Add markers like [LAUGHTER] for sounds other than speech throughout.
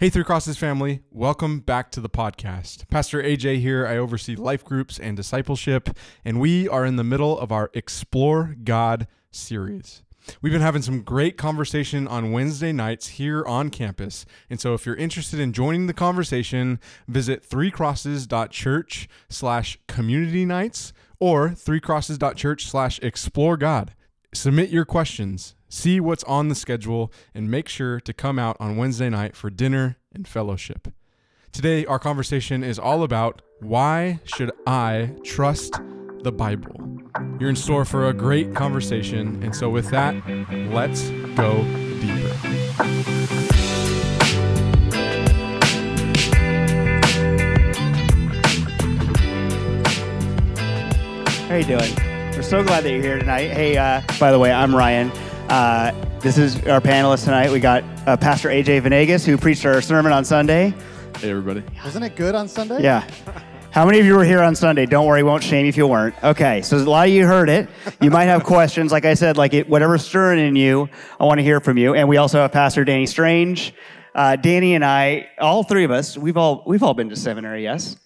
Hey, Three Crosses family, welcome back to the podcast. Pastor AJ here. I oversee life groups and discipleship, and we are in the middle of our Explore God series. We've been having some great conversation on Wednesday nights here on campus. And so if you're interested in joining the conversation, visit threecrosses.church slash community nights or threecrosses.church slash explore God. Submit your questions see what's on the schedule, and make sure to come out on Wednesday night for dinner and fellowship. Today, our conversation is all about why should I trust the Bible? You're in store for a great conversation, and so with that, let's go deeper. How you doing? We're so glad that you're here tonight. Hey, uh, by the way, I'm Ryan. Uh, this is our panelist tonight. We got uh, Pastor AJ Vanegas, who preached our sermon on Sunday. Hey, everybody. Wasn't it good on Sunday? Yeah. How many of you were here on Sunday? Don't worry, won't shame you if you weren't. Okay, so a lot of you heard it. You might have questions. Like I said, like it, whatever's stirring in you, I want to hear from you. And we also have Pastor Danny Strange. Uh, Danny and I, all three of us, we've all we've all been to seminary, yes.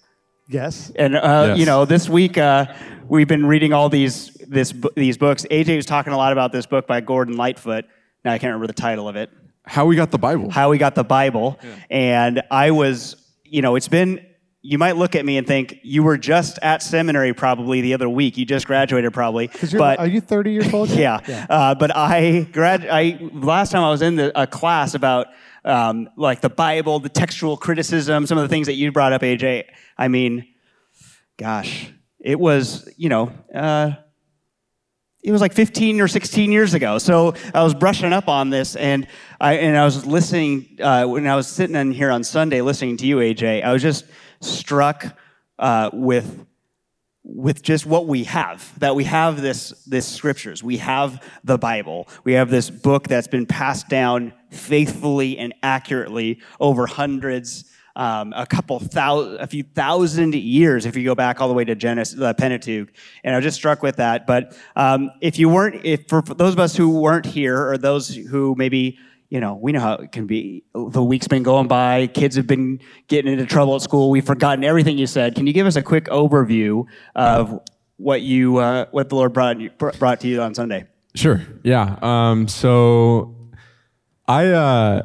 Yes. And uh, Yes. you know, this week uh, we've been reading all these this these books. AJ was talking a lot about this book by Gordon Lightfoot. Now I can't remember the title of it. How we got the Bible. How we got the Bible. And I was, you know, it's been. You might look at me and think you were just at seminary probably the other week. You just graduated probably. But are you 30 years old? [LAUGHS] yeah. Uh, but I grad. I last time I was in the, a class about um, like the Bible, the textual criticism, some of the things that you brought up, AJ. I mean, gosh, it was you know. Uh, it was like 15 or 16 years ago. So I was brushing up on this, and I and I was listening uh, when I was sitting in here on Sunday listening to you, AJ. I was just struck uh, with with just what we have that we have this this scriptures we have the bible we have this book that's been passed down faithfully and accurately over hundreds um, a couple thousand a few thousand years if you go back all the way to genesis the pentateuch and i was just struck with that but um, if you weren't if for those of us who weren't here or those who maybe you know, we know how it can be. The week's been going by, kids have been getting into trouble at school. We've forgotten everything you said. Can you give us a quick overview of what you, uh, what the Lord brought brought to you on Sunday? Sure. Yeah. Um, so I uh,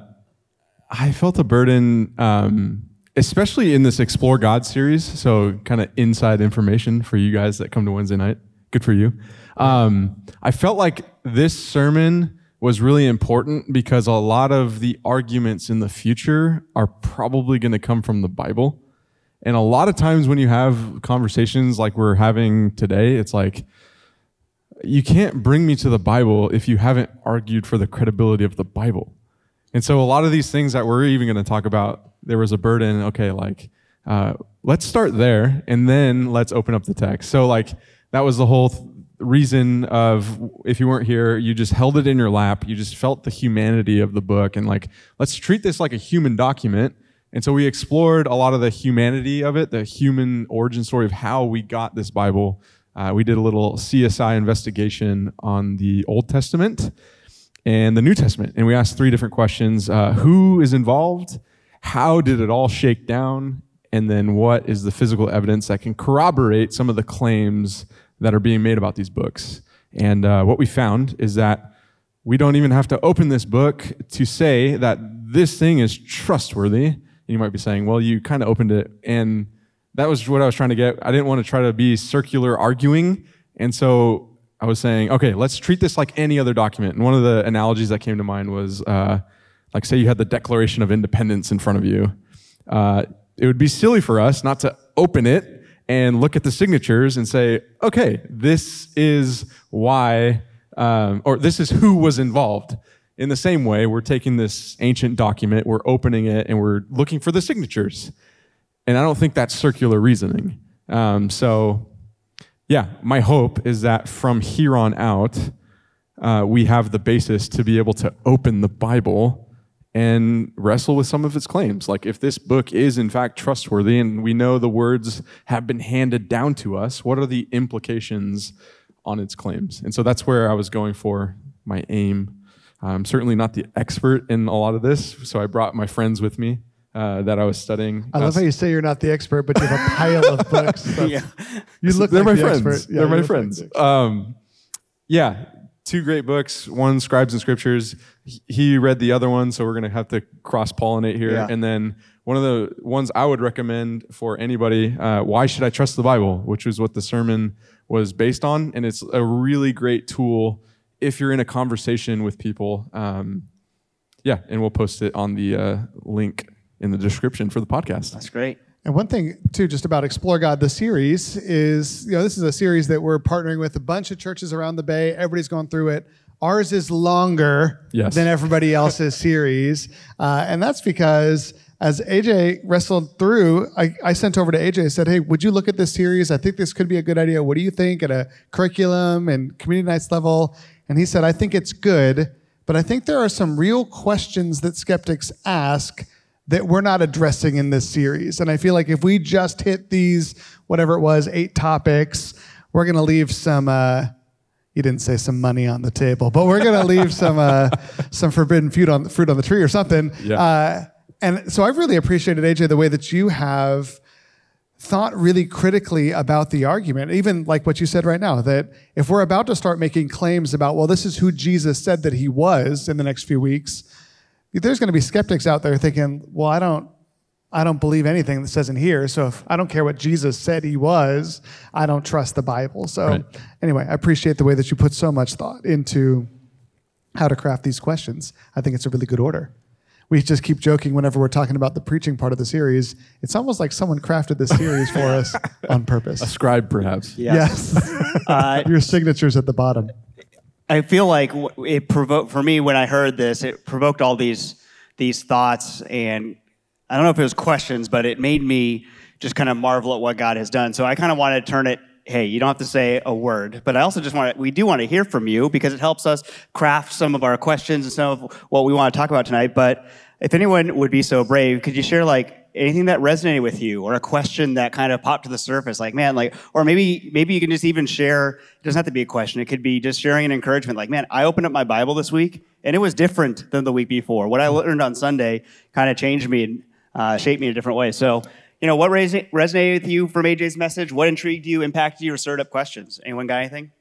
I felt a burden, um, especially in this Explore God series. So kind of inside information for you guys that come to Wednesday night. Good for you. Um, I felt like this sermon was really important because a lot of the arguments in the future are probably going to come from the Bible. And a lot of times when you have conversations like we're having today, it's like, you can't bring me to the Bible if you haven't argued for the credibility of the Bible. And so a lot of these things that we're even going to talk about, there was a burden. Okay, like uh, let's start there, and then let's open up the text. So like that was the whole th- reason of if you weren't here, you just held it in your lap. You just felt the humanity of the book, and like let's treat this like a human document. And so we explored a lot of the humanity of it, the human origin story of how we got this Bible. Uh, we did a little CSI investigation on the Old Testament and the New Testament. And we asked three different questions uh, Who is involved? How did it all shake down? And then what is the physical evidence that can corroborate some of the claims that are being made about these books? And uh, what we found is that we don't even have to open this book to say that this thing is trustworthy. And you might be saying, well, you kind of opened it. And that was what I was trying to get. I didn't want to try to be circular arguing. And so I was saying, okay, let's treat this like any other document. And one of the analogies that came to mind was uh, like, say you had the Declaration of Independence in front of you. Uh, it would be silly for us not to open it and look at the signatures and say, okay, this is why, um, or this is who was involved. In the same way, we're taking this ancient document, we're opening it, and we're looking for the signatures. And I don't think that's circular reasoning. Um, so, yeah, my hope is that from here on out, uh, we have the basis to be able to open the Bible and wrestle with some of its claims. Like, if this book is in fact trustworthy and we know the words have been handed down to us, what are the implications on its claims? And so that's where I was going for my aim. I'm certainly not the expert in a lot of this, so I brought my friends with me uh, that I was studying. I love Uh, how you say you're not the expert, but you have a pile of [LAUGHS] books. Yeah. [LAUGHS] You look they're like my the friends. expert. Yeah, they're my look like friends. the um, yeah, two great books. One, Scribes and Scriptures. He- He read the other one, so we're gonna have to cross pollinate here. Yeah. And then one of the ones I would recommend for anybody, uh, Why Should I Trust the Bible? Which was what the sermon was based on, and it's a really great tool if you're in a conversation with people. Um, yeah, and we'll post it on the uh, link in the description for the podcast. That's great. And one thing too, just about Explore God, the series is, you know, this is a series that we're partnering with a bunch of churches around the Bay. Everybody's going through it. Ours is longer Yes. than everybody [LAUGHS] else's series, uh, and that's because as AJ wrestled through, I, I sent over to AJ and said, "Hey, would you look at this series? I think this could be a good idea. What do you think at a curriculum and community nights level?" And he said, "I think it's good, but I think there are some real questions that skeptics ask." That we're not addressing in this series. And I feel like if we just hit these, whatever it was, eight topics, we're going to leave some. Uh, you didn't say some money on the table, but we're going to leave some uh, [LAUGHS] some forbidden fruit on fruit on the tree or something. Yeah. Uh, and so I've really appreciated AJ the way that you have thought really critically about the argument, even like what you said right now, that if we're about to start making claims about, well, this is who Jesus said that he was in the next few weeks, there's going to be skeptics out there thinking, well, I don't, I don't believe anything that says in here. So if I don't care what Jesus said he was, I don't trust the Bible. So Right. anyway, I appreciate the way that you put so much thought into how to craft these questions. I think it's a really good order. We just keep joking whenever we're talking about the preaching part of the series. It's almost like someone crafted this series for us [LAUGHS] on purpose. A scribe, perhaps. Yes. [LAUGHS] Uh, Your signature's at the bottom. I feel like it provoked for me when I heard this. It provoked all these these thoughts, and I don't know if it was questions, but it made me just kind of marvel at what God has done. So I kind of wanted to turn it. Hey, you don't have to say a word, but I also just want to, we do want to hear from you because it helps us craft some of our questions and some of what we want to talk about tonight. But if anyone would be so brave, could you share like anything that resonated with you or a question that kind of popped to the surface like man like or maybe maybe you can just even share it doesn't have to be a question it could be just sharing an encouragement like man i opened up my bible this week and it was different than the week before. What i learned on sunday kind of changed me and uh, shaped me in a different way. So you know what res- resonated with you from aj's message? What intrigued you impacted you or stirred up questions? Anyone got anything?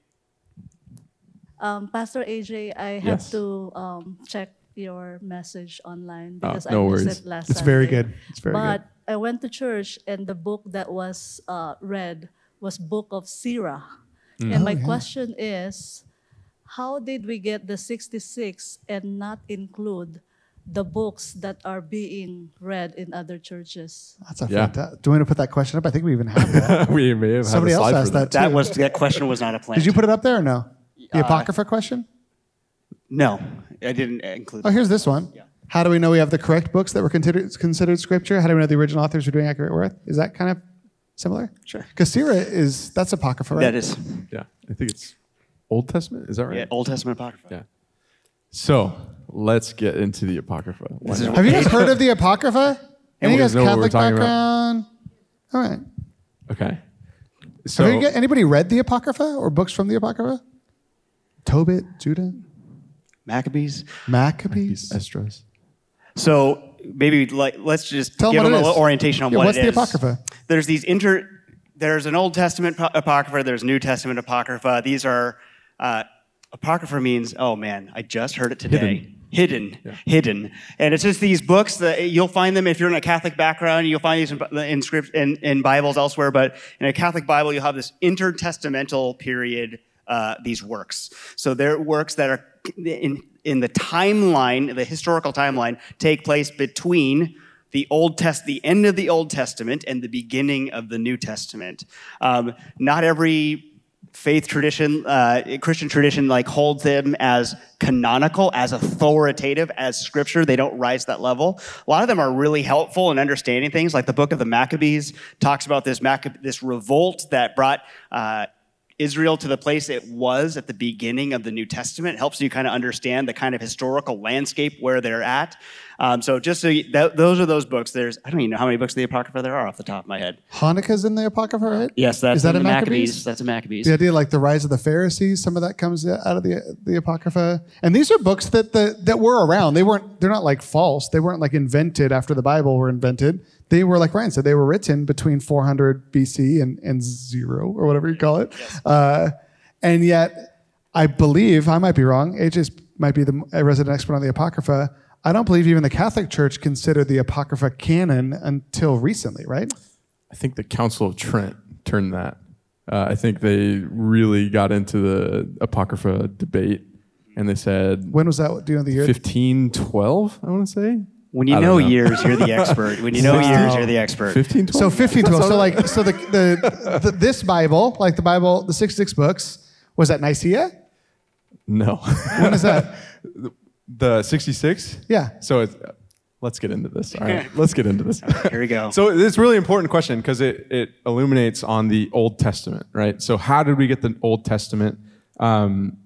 Um, Pastor AJ, I have to um, check your message online Oh, because no I missed worries. it last It's very Sunday. good. It's very but good. I went to church and the book that was uh, read was Book of Sirah. Mm. And Oh, my yeah. question is, how did we get the 66 and not include the books that are being read in other churches? That's a Yeah. fantastic. Do we want to put that question up? I think we even have that. [LAUGHS] we may have Somebody had a else slide asked for that too. that was that question was not a plan Did you put it up there or no? The Uh, Apocrypha question? No i didn't include Oh, here's this one. How do we know we have the correct books that were considered, considered scripture? How do we know the original authors were doing accurate work? Is that kind of similar? Sure. Because Sirah is, that's Apocrypha, right? that is Yeah, I think it's Old Testament. Is that right? yeah, old testament apocrypha Yeah. So let's get into the Apocrypha. Why This is not? Have you guys heard of the Apocrypha? Any of you guys know Catholic talking about. background? All right. Okay. So Have you, anybody read the Apocrypha or books from the Apocrypha? Tobit, Judah, maccabees Maccabees? Esdras. So maybe like let's just Tell 'em give what them a little orientation on Yeah, what what's it the is. Apocrypha? There's these inter. There's an Old Testament po- apocrypha. There's New Testament apocrypha. These are uh, apocrypha means. Oh man, I just heard it today. Hidden, hidden, and it's just these books that you'll find them if you're in a Catholic background. You'll find these in, in script in, in Bibles elsewhere, but in a Catholic Bible, you'll have this intertestamental period. Uh, these works, so they're works that are in in the timeline, the historical timeline, take place between the Old Test, the end of the Old Testament and the beginning of the New Testament. Um, not every faith tradition, uh, Christian tradition, like holds them as canonical, as authoritative as Scripture. They don't rise that level. A lot of them are really helpful in understanding things. Like the Book of the Maccabees talks about this Maccab- this revolt that brought. Uh, Israel to the place it was at the beginning of the New Testament. It helps you kind of understand the kind of historical landscape where they're at. Um, so just so you, that, those are those books. There's I don't even know how many books of the Apocrypha there are off the top of my head. Hanukkah's in the Apocrypha, right? Yes, that's Is that in in the Maccabees? That's a Maccabees. The idea, like the rise of the Pharisees, some of that comes out of the the Apocrypha, and these are books that the that were around. They weren't. They're not like false. They weren't like invented after the Bible were invented. They were like Ryan said. They were written between 400 BC and and zero or whatever you call it. Uh, and yet, I believe I might be wrong. AJ might be the resident expert on the Apocrypha. I don't believe even the Catholic Church considered the Apocrypha canon until recently, right? I think the Council of Trent turned that. Uh, I think they really got into the Apocrypha debate and they said When was that? Do you know the year? 1512, I want to say. When you know, know. years, you're the [LAUGHS] expert. When you know Wow. years, you're the expert. 1512? So 1512. So like so the, the, [LAUGHS] the this Bible, like the Bible, the 66 books, was that Nicaea? No. When is that? [LAUGHS] the 66? Yeah. So it's, let's get into this. All right. Let's get into this. Here we go. So it's a really important question because it, it illuminates on the Old Testament, right? So how did we get the Old Testament? Um,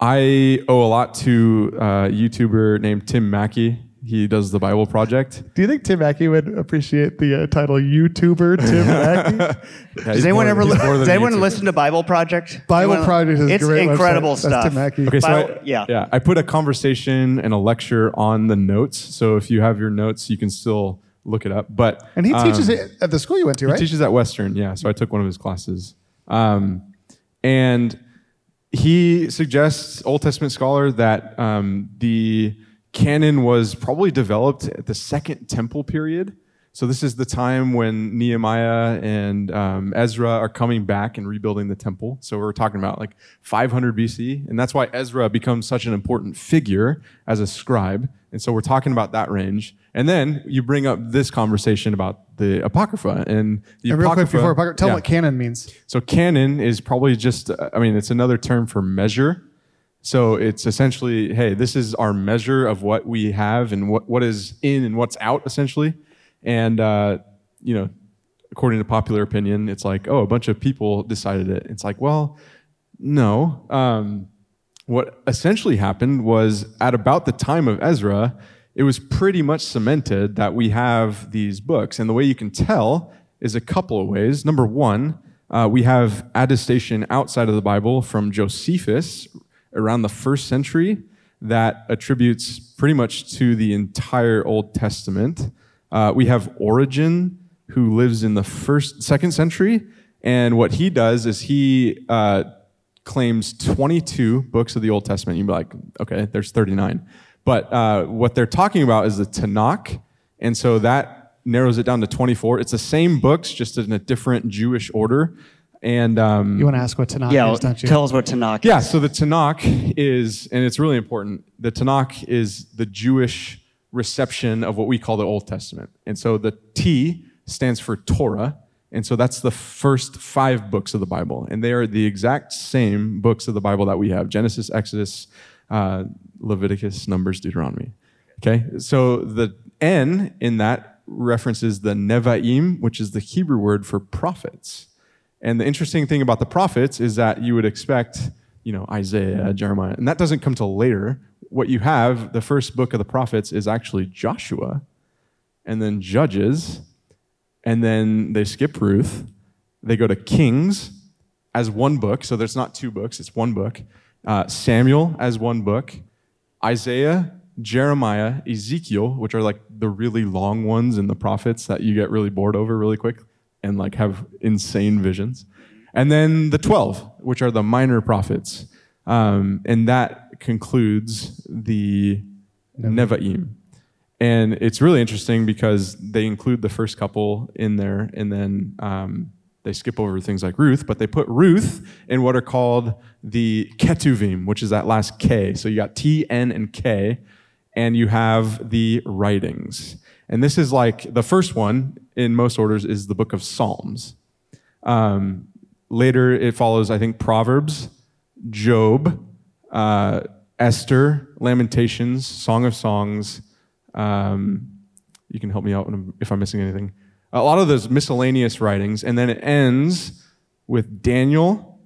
I owe a lot to a YouTuber named Tim Mackie. He does the Bible Project. Do you think Tim Mackie would appreciate the uh, title YouTuber Tim [LAUGHS] Mackie? Yeah, Does anyone more- ever li- does anyone YouTuber. listen to Bible Project? Bible Anyone- Project is it's great incredible website. That's stuff. Tim Mackie. Okay, so Bible- I, yeah. yeah, I put a conversation and a lecture on the notes. So if you have your notes, you can still look it up. But And he teaches um, it at the school you went to, right? He teaches at Western, yeah. So I took one of his classes. Um, and he suggests, Old Testament scholar, that um, the canon was probably developed at the Second Temple period. So this is the time when Nehemiah and um, Ezra are coming back and rebuilding the temple. So we're talking about like 500 BC, and that's why Ezra becomes such an important figure as a scribe. And so we're talking about that range. And then you bring up this conversation about the Apocrypha and the and real quick Apocrypha. before Apocrypha, tell yeah. what canon means. So canon is probably just, I mean, it's another term for measure. So it's essentially, hey, this is our measure of what we have and what, what is in and what's out, essentially. And, uh, you know, according to popular opinion, it's like, oh, a bunch of people decided it. It's like, well, no. Um, what essentially happened was at about the time of Ezra, it was pretty much cemented that we have these books. And the way you can tell is a couple of ways. Number one, uh, we have attestation outside of the Bible from Josephus around the first century that attributes pretty much to the entire Old Testament. Uh, we have Origen, who lives in the first, second century, and what he does is he uh, claims 22 books of the Old Testament. You'd be like, okay, there's 39. But uh, what they're talking about is the Tanakh. And so that narrows it down to 24. It's the same books, just in a different Jewish order. And um, You want to ask what Tanakh Yeah, is, don't you? tell us what Tanakh. yeah, so the Tanakh is, and it's really important, the Tanakh is the Jewish reception of what we call the Old Testament. And so the T stands for Torah. And so that's the first five books of the Bible. And they are the exact same books of the Bible that we have Genesis, Exodus, uh, Leviticus, Numbers, Deuteronomy. Okay, so the N in that references the Nevi'im, which is the Hebrew word for prophets. And the interesting thing about the prophets is that you would expect, you know, Isaiah, Jeremiah, and that doesn't come till later. What you have, the first book of the prophets is actually Joshua, and then Judges, and then they skip Ruth. They go to Kings as one book, so there's not two books, it's one book. Uh, Samuel as one book. Isaiah, Jeremiah, Ezekiel, which are like the really long ones in the prophets that you get really bored over really quick and like have insane visions. And then the 12, which are the minor prophets. Um, and that concludes the Nevi'im. And it's really interesting because they include the first couple in there and then um, they skip over things like Ruth, but they put Ruth in what are called the Ketuvim, which is that last K. So you got T, N, and K, and you have the writings. And this is like the first one in most orders is the book of Psalms. Um, later, it follows, I think, Proverbs, Job, uh, Esther, Lamentations, Song of Songs. Um, you can help me out if I'm missing anything. A lot of those miscellaneous writings, and then it ends with Daniel,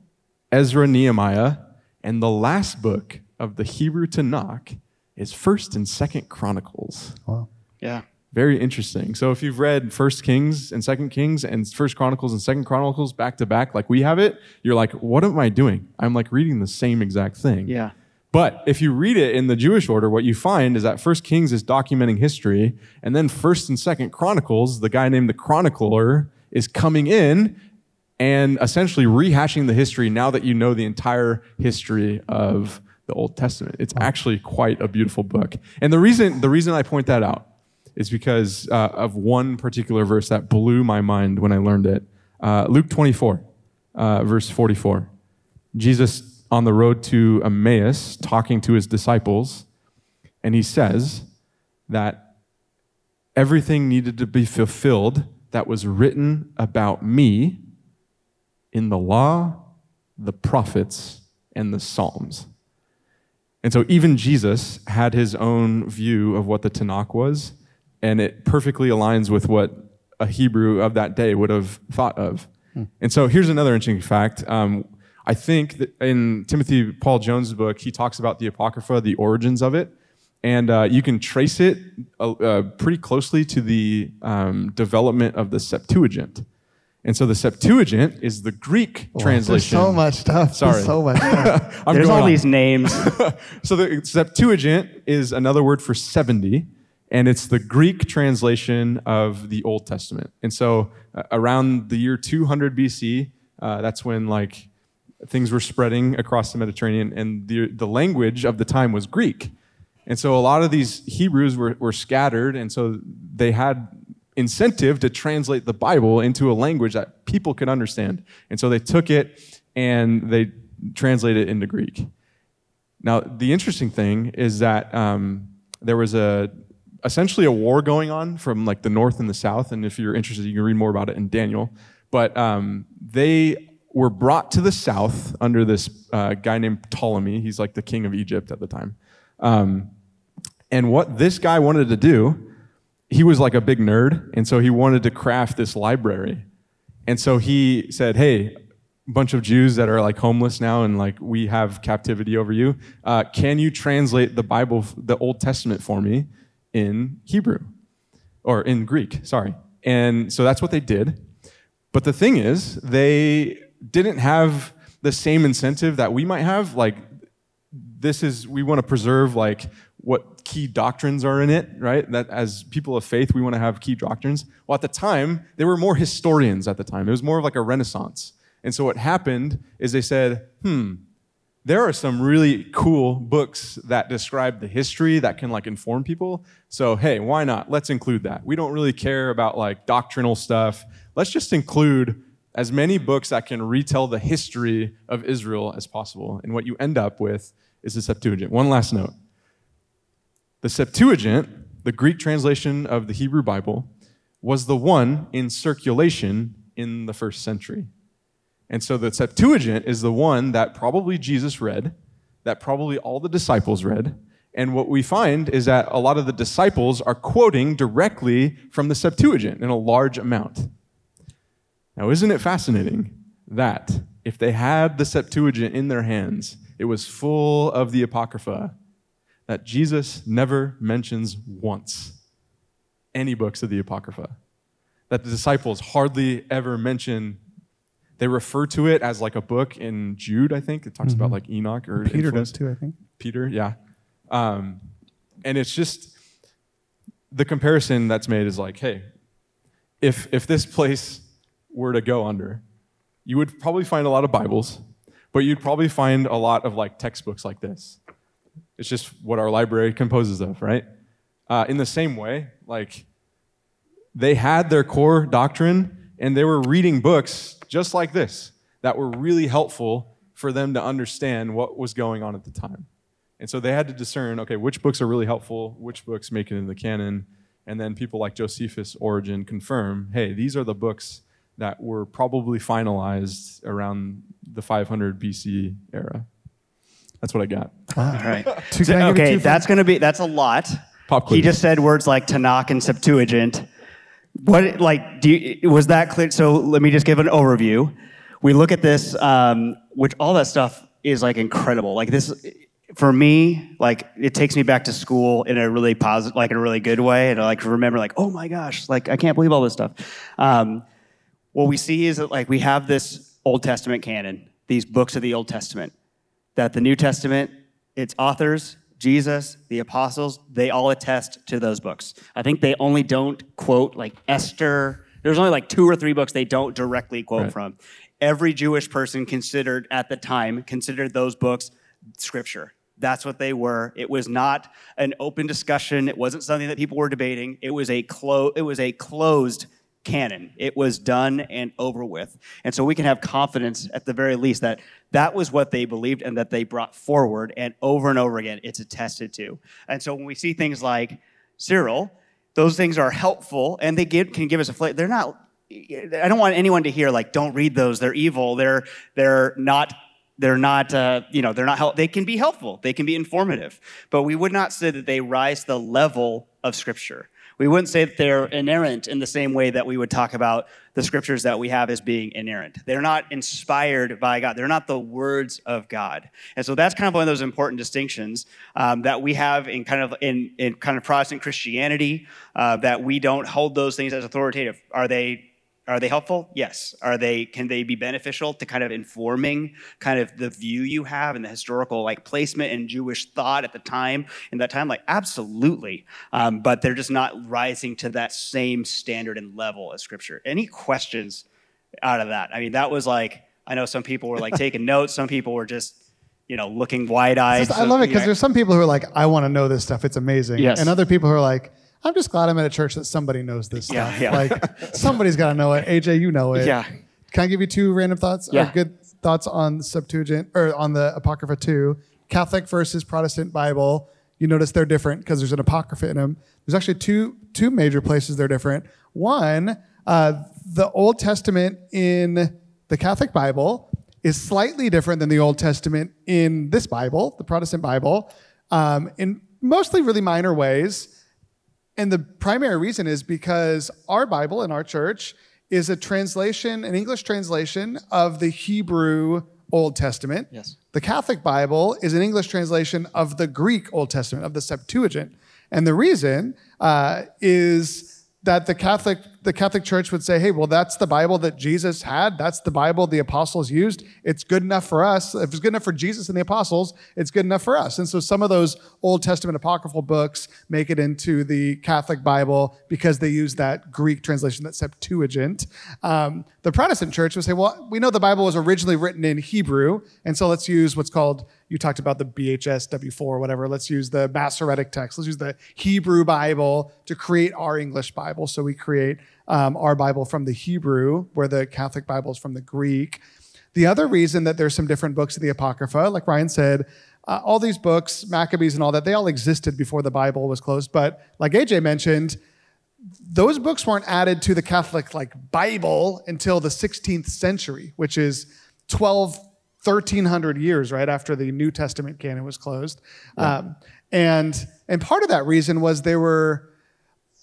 Ezra, Nehemiah, and the last book of the Hebrew Tanakh is First and Second Chronicles. Wow. Yeah. Very interesting. So if you've read First Kings and Second Kings and First Chronicles and Second Chronicles back to back, like we have it, you're like, what am I doing? I'm like reading the same exact thing. Yeah. But if you read it in the Jewish order, what you find is that First Kings is documenting history, and then First and Second Chronicles, the guy named the chronicler is coming in and essentially rehashing the history now that you know the entire history of the Old Testament. It's actually quite a beautiful book. And the reason the reason I point that out is because uh, of one particular verse that blew my mind when I learned it. Uh, Luke 24, uh, verse 44. Jesus on the road to Emmaus talking to his disciples, and he says that everything needed to be fulfilled that was written about me in the law, the prophets, and the Psalms. And so even Jesus had his own view of what the Tanakh was, and it perfectly aligns with what a Hebrew of that day would have thought of. And so here's another interesting fact. Um, I think that in Timothy Paul Jones' book, he talks about the Apocrypha, the origins of it. And uh, you can trace it uh, uh, pretty closely to the um, development of the Septuagint. And so the Septuagint is the Greek There's translation. so much stuff. There's Sorry. so much [LAUGHS] stuff. There's all on. these names. [LAUGHS] so the Septuagint is another word for 70, and it's the Greek translation of the Old Testament. And so uh, around the year 200 BC, uh, that's when like things were spreading across the Mediterranean, and the, the language of the time was Greek. And so a lot of these Hebrews were, were scattered, and so they had incentive to translate the Bible into a language that people could understand. And so they took it and they translated it into Greek. Now, the interesting thing is that um, there was a essentially a war going on from like the north and the south. And if you're interested, you can read more about it in Daniel. But um, they were brought to the south under this uh, guy named Ptolemy. He's like the king of Egypt at the time. Um, and what this guy wanted to do, he was like a big nerd, and so he wanted to craft this library. And so he said, "Hey, bunch of Jews that are like homeless now, and like we have captivity over you. Uh, can you translate the Bible, the Old Testament, for me in Hebrew or in Greek? Sorry." And so that's what they did. But the thing is, they didn't have the same incentive that we might have. Like, this is we want to preserve like what key doctrines are in it, right? That as people of faith, we want to have key doctrines. Well, at the time, they were more historians at the time. It was more of like a renaissance. And so what happened is they said, hmm, there are some really cool books that describe the history that can like inform people. So, hey, why not? Let's include that. We don't really care about like doctrinal stuff. Let's just include as many books that can retell the history of Israel as possible. And what you end up with is the Septuagint. One last note. The Septuagint, the Greek translation of the Hebrew Bible, was the one in circulation in the first century. And so the Septuagint is the one that probably Jesus read, that probably all the disciples read. And what we find is that a lot of the disciples are quoting directly from the Septuagint in a large amount. Now, isn't it fascinating that if they had the Septuagint in their hands, it was full of the Apocrypha, that Jesus never mentions once any books of the Apocrypha? That the disciples hardly ever mention they refer to it as like a book in Jude, I think. It talks about like Enoch or Peter influence. does too, I think. Peter, yeah. Um, and it's just the comparison that's made is like, hey, if if this place were to go under, you would probably find a lot of Bibles, but you'd probably find a lot of like textbooks like this. It's just what our library composes of, right? Uh, in the same way, like they had their core doctrine and they were reading books just like this that were really helpful for them to understand what was going on at the time. And so they had to discern okay, which books are really helpful, which books make it in the canon. And then people like Josephus, Origen confirm hey, these are the books that were probably finalized around the 500 BC era. That's what I got. All right. So- can I give you okay, that's going to be that's a lot. Pop quiz. He just said words like Tanakh and Septuagint. What like do you, was that clear? So let me just give an overview. We look at this, um, which all that stuff is like incredible. Like this, for me, like it takes me back to school in a really positive, like in a really good way, and I like remember, like, oh my gosh, like I can't believe all this stuff. Um, what we see is that like we have this Old Testament canon, these books of the Old Testament, that the New Testament, its authors, Jesus, the apostles, they all attest to those books. I think they only don't quote like Esther. There's only like two or three books they don't directly quote Right. from. Every Jewish person considered at the time considered those books scripture. That's what they were. It was not an open discussion. It wasn't something that people were debating. It was a clo- it was a closed canon. It was done and over with. And so we can have confidence at the very least that that was what they believed and that they brought forward and over and over again it's attested to. And so when we see things like Cyril, those things are helpful and they give, can give us a flavor. They're not I don't want anyone to hear like don't read those. They're evil. They're they're not they're not uh, you know they're not help. They can be helpful. They can be informative. But we would not say that they rise to the level of Scripture. We wouldn't say that they're inerrant in the same way that we would talk about the scriptures that we have as being inerrant. They're not inspired by God. They're not the words of God. And so that's kind of one of those important distinctions um, that we have in kind of in, in kind of Protestant Christianity. Uh, that we don't hold those things as authoritative. Are they are they helpful? Yes. Are they can they be beneficial to kind of informing kind of the view you have and the historical like placement in Jewish thought at the time in that time? Like absolutely. Um, but they're just not rising to that same standard and level as Scripture. Any questions out of that? I mean, that was like I know some people were like [LAUGHS] taking notes. Some people were just you know looking wide eyed. I love it because there's some people who are like, I want to know this stuff. It's amazing. Yes. And other people who are like, I'm just glad I'm at a church that somebody knows this Yeah, stuff. yeah. Like [LAUGHS] somebody's got to know it. AJ, you know it. Yeah. Can I give you two random thoughts? Yeah. Or good thoughts on Septuagint or on the Apocrypha 2? Catholic versus Protestant Bible. You notice they're different because there's an Apocrypha in them. There's actually two two major places they're different. One, uh, the Old Testament in the Catholic Bible is slightly different than the Old Testament in this Bible, the Protestant Bible, um, in mostly really minor ways. And the primary reason is because our Bible in our church is a translation, an English translation of the Hebrew Old Testament. Yes. The Catholic Bible is an English translation of the Greek Old Testament, of the Septuagint. And the reason uh, is that the Catholic the Catholic Church would say, "Hey, well, that's the Bible that Jesus had. That's the Bible the apostles used. It's good enough for us. If it's good enough for Jesus and the apostles, it's good enough for us." And so, some of those Old Testament apocryphal books make it into the Catholic Bible because they use that Greek translation, that Septuagint. Um, the Protestant Church would say, "Well, we know the Bible was originally written in Hebrew, and so let's use what's called." You talked about the BHS W4 or whatever. Let's use the Masoretic text. Let's use the Hebrew Bible to create our English Bible. So we create um, our Bible from the Hebrew, where the Catholic Bible is from the Greek. The other reason that there's some different books of the Apocrypha, like Ryan said, uh, all these books, Maccabees and all that, they all existed before the Bible was closed. But like AJ mentioned, those books weren't added to the Catholic like Bible until the 16th century, which is 12, 1300 years right after the New Testament canon was closed. Um, and and part of that reason was they were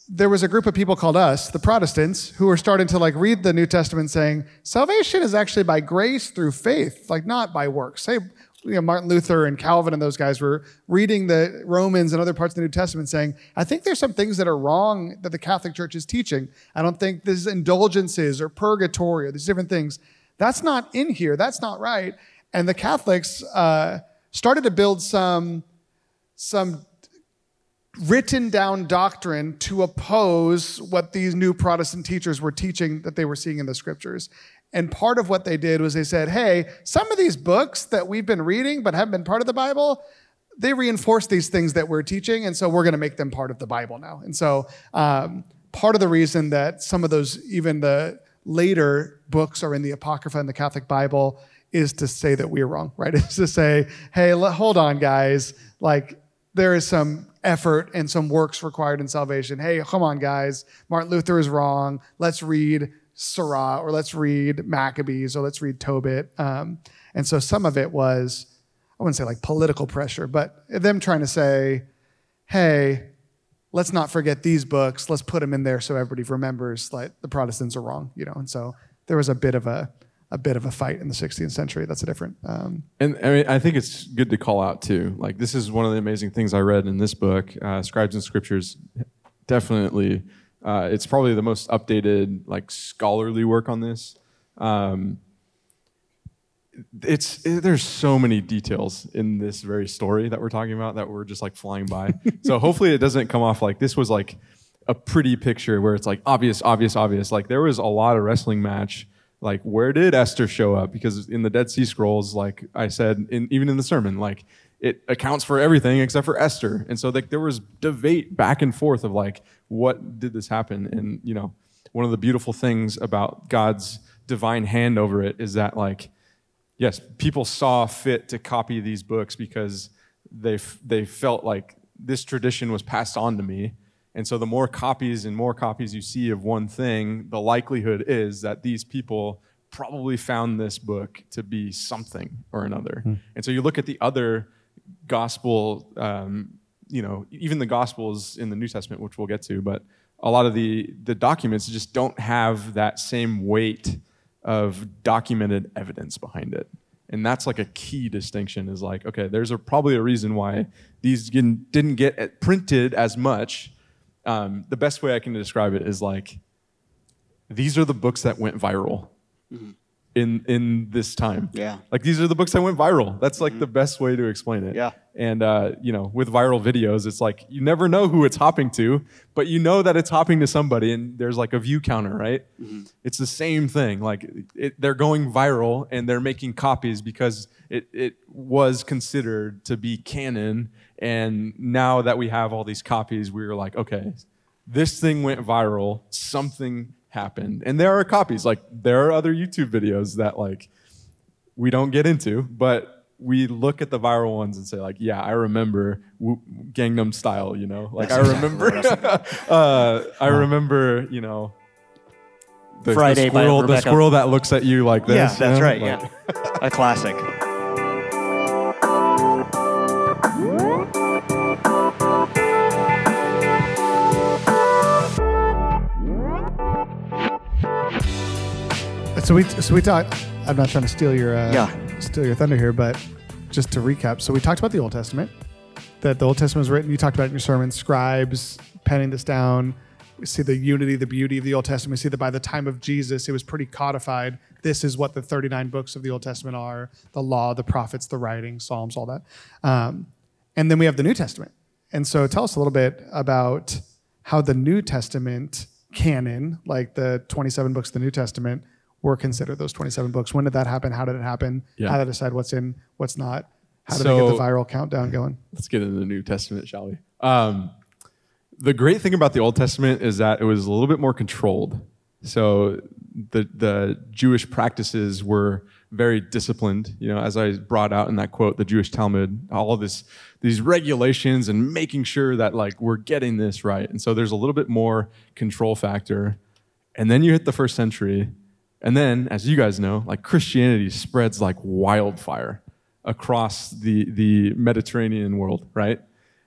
there was a group of people called us, the Protestants, who were starting to like read the New Testament saying, salvation is actually by grace through faith, like not by works. Say, you know, Martin Luther and Calvin and those guys were reading the Romans and other parts of the New Testament saying, I think there's some things that are wrong that the Catholic Church is teaching. I don't think this is indulgences or purgatory or these different things. That's not in here. That's not right. And the Catholics uh, started to build some, some written down doctrine to oppose what these new Protestant teachers were teaching that they were seeing in the scriptures. And part of what they did was they said, hey, some of these books that we've been reading but haven't been part of the Bible, they reinforce these things that we're teaching. And so we're going to make them part of the Bible now. And so um, part of the reason that some of those, even the later books are in the Apocrypha in the Catholic Bible, is to say that we're wrong, right? [LAUGHS] Is to say, hey, hold on, guys. Like, there is some effort and some works required in salvation. Hey, come on, guys. Martin Luther is wrong. Let's read Sirach or let's read Maccabees or let's read Tobit. Um, and so some of it was, I wouldn't say like political pressure, but them trying to say, hey, let's not forget these books. Let's put them in there so everybody remembers like the Protestants are wrong, you know. And so there was a bit of a a bit of a fight in the 16th century. That's a different. Um, And I mean, I think it's good to call out too. Like this is one of the amazing things I read in this book, uh, Scribes and Scriptures. Definitely, uh, it's probably the most updated, like scholarly work on this. Um, it's it, there's so many details in this very story that we're talking about that we're just like flying by. [LAUGHS] so hopefully it doesn't come off like this was like a pretty picture where it's like obvious, obvious, obvious. Like there was a lot of wrestling match. Like where did Esther show up? Because in the Dead Sea Scrolls, like I said, in, even in the sermon, like it accounts for everything except for Esther. And so like there was debate back and forth of like what did this happen? And you know, one of the beautiful things about God's divine hand over it is that like yes, people saw fit to copy these books because they f- they felt like this tradition was passed on to me. And so the more copies and more copies you see of one thing, the likelihood is that these people probably found this book to be something or another. And so you look at the other gospel, um, you know, even the gospels in the New Testament, which we'll get to, but a lot of the the documents just don't have that same weight of documented evidence behind it. And that's like a key distinction is like, okay, there's a, probably a reason why these didn't, didn't get printed as much. Um, the best way I can describe it is like, these are the books that went viral in, in this time. Yeah. Like these are the books that went viral. That's like the best way to explain it. Yeah. And uh, you know, with viral videos, it's like you never know who it's hopping to, but you know that it's hopping to somebody, and there's like a view counter, right? It's the same thing. Like it, they're going viral, and they're making copies because it it was considered to be canon, and now that we have all these copies, we're like, okay, this thing went viral. Something happened, and there are copies. Like there are other YouTube videos that like we don't get into, but we look at the viral ones and say like, yeah, I remember w- Gangnam Style, you know, like I remember, [LAUGHS] uh, I remember, you know, the, Friday the squirrel, the squirrel that looks at you like this. Yeah, you that's know? right. Like- Yeah, a classic. So we so we talked. I'm not trying to steal your uh, Yeah. steal your thunder here, but just to recap. So we talked about the Old Testament. That the Old Testament was written. You talked about it in your sermon. Scribes penning this down. We see the unity, the beauty of the Old Testament. We see that by the time of Jesus, it was pretty codified. This is what the 39 books of the Old Testament are: the law, the prophets, the writings, Psalms, all that. Um, and then we have the New Testament. And so, tell us a little bit about how the New Testament canon, like the 27 books of the New Testament, were considered those 27 books. When did that happen? How did it happen? Yeah. How did they decide what's in, what's not? How did they get the viral countdown going? let's get into the New Testament, shall we? Um, the great thing about the Old Testament is that it was a little bit more controlled. So the the Jewish practices were very disciplined. You know, as I brought out in that quote, the Jewish Talmud, all of this these regulations and making sure that like we're getting this right. And so there's a little bit more control factor. And then you hit the first century, and then, as you guys know, like Christianity spreads like wildfire across the, the Mediterranean world, right?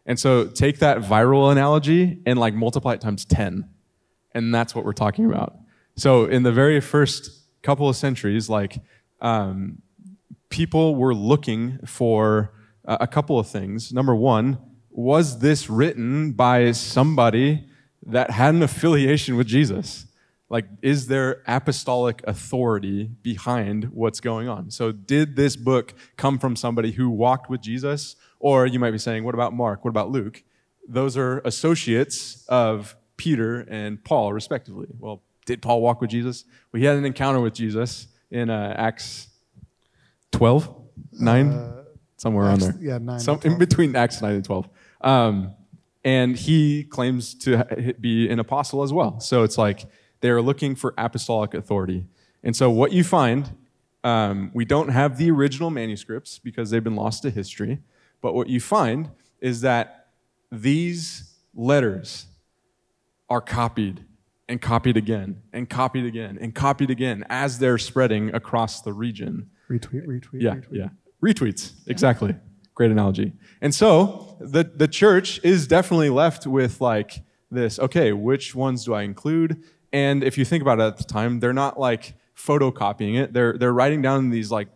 And so take that viral analogy and like multiply it times 10. And that's what we're talking about. So in the very first couple of centuries, like um, people were looking for uh, a couple of things. Number one, was this written by somebody that had an affiliation with Jesus? Like, is there apostolic authority behind what's going on? So, did this book come from somebody who walked with Jesus? Or you might be saying, what about Mark? What about Luke? Those are associates of Peter and Paul, respectively. Well, did Paul walk with Jesus? Well, he had an encounter with Jesus in uh, Acts 12, 9, somewhere around Uh, Acts- there. yeah, 9 Some, in between Acts 9 and 12. Um, and he claims to be an apostle as well. So it's like they're looking for apostolic authority. And so what you find, um, we don't have the original manuscripts because they've been lost to history. But what you find is that these letters are copied and copied again and copied again and copied again as they're spreading across the region. Retweet, retweet, Yeah, retweet. yeah. Retweets, exactly. Great analogy. And so the, the church is definitely left with like this okay, which ones do I include? And if you think about it at the time, they're not like photocopying it. They're they're writing down these like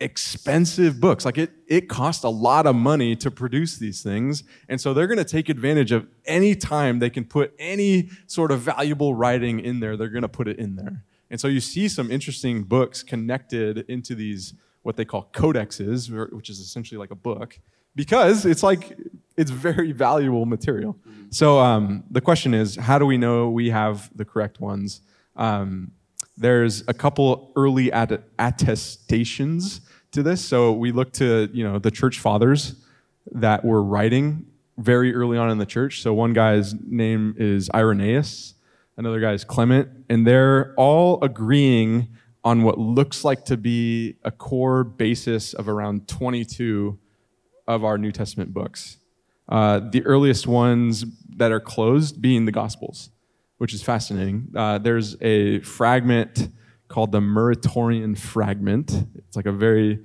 expensive books. Like it it costs a lot of money to produce these things. And so they're going to take advantage of any time they can put any sort of valuable writing in there, they're going to put it in there. And so you see some interesting books connected into these what they call codexes, which is essentially like a book, because it's like it's very valuable material. So um, the question is, how do we know we have the correct ones? Um, there's a couple early att- attestations to this. So we look to you know the church fathers that were writing very early on in the church. So one guy's name is Irenaeus, another guy is Clement, and they're all agreeing on what looks like to be a core basis of around 22 of our New Testament books. Uh, the earliest ones that are closed being the Gospels, which is fascinating. Uh, there's a fragment called the Muratorian Fragment. It's like a very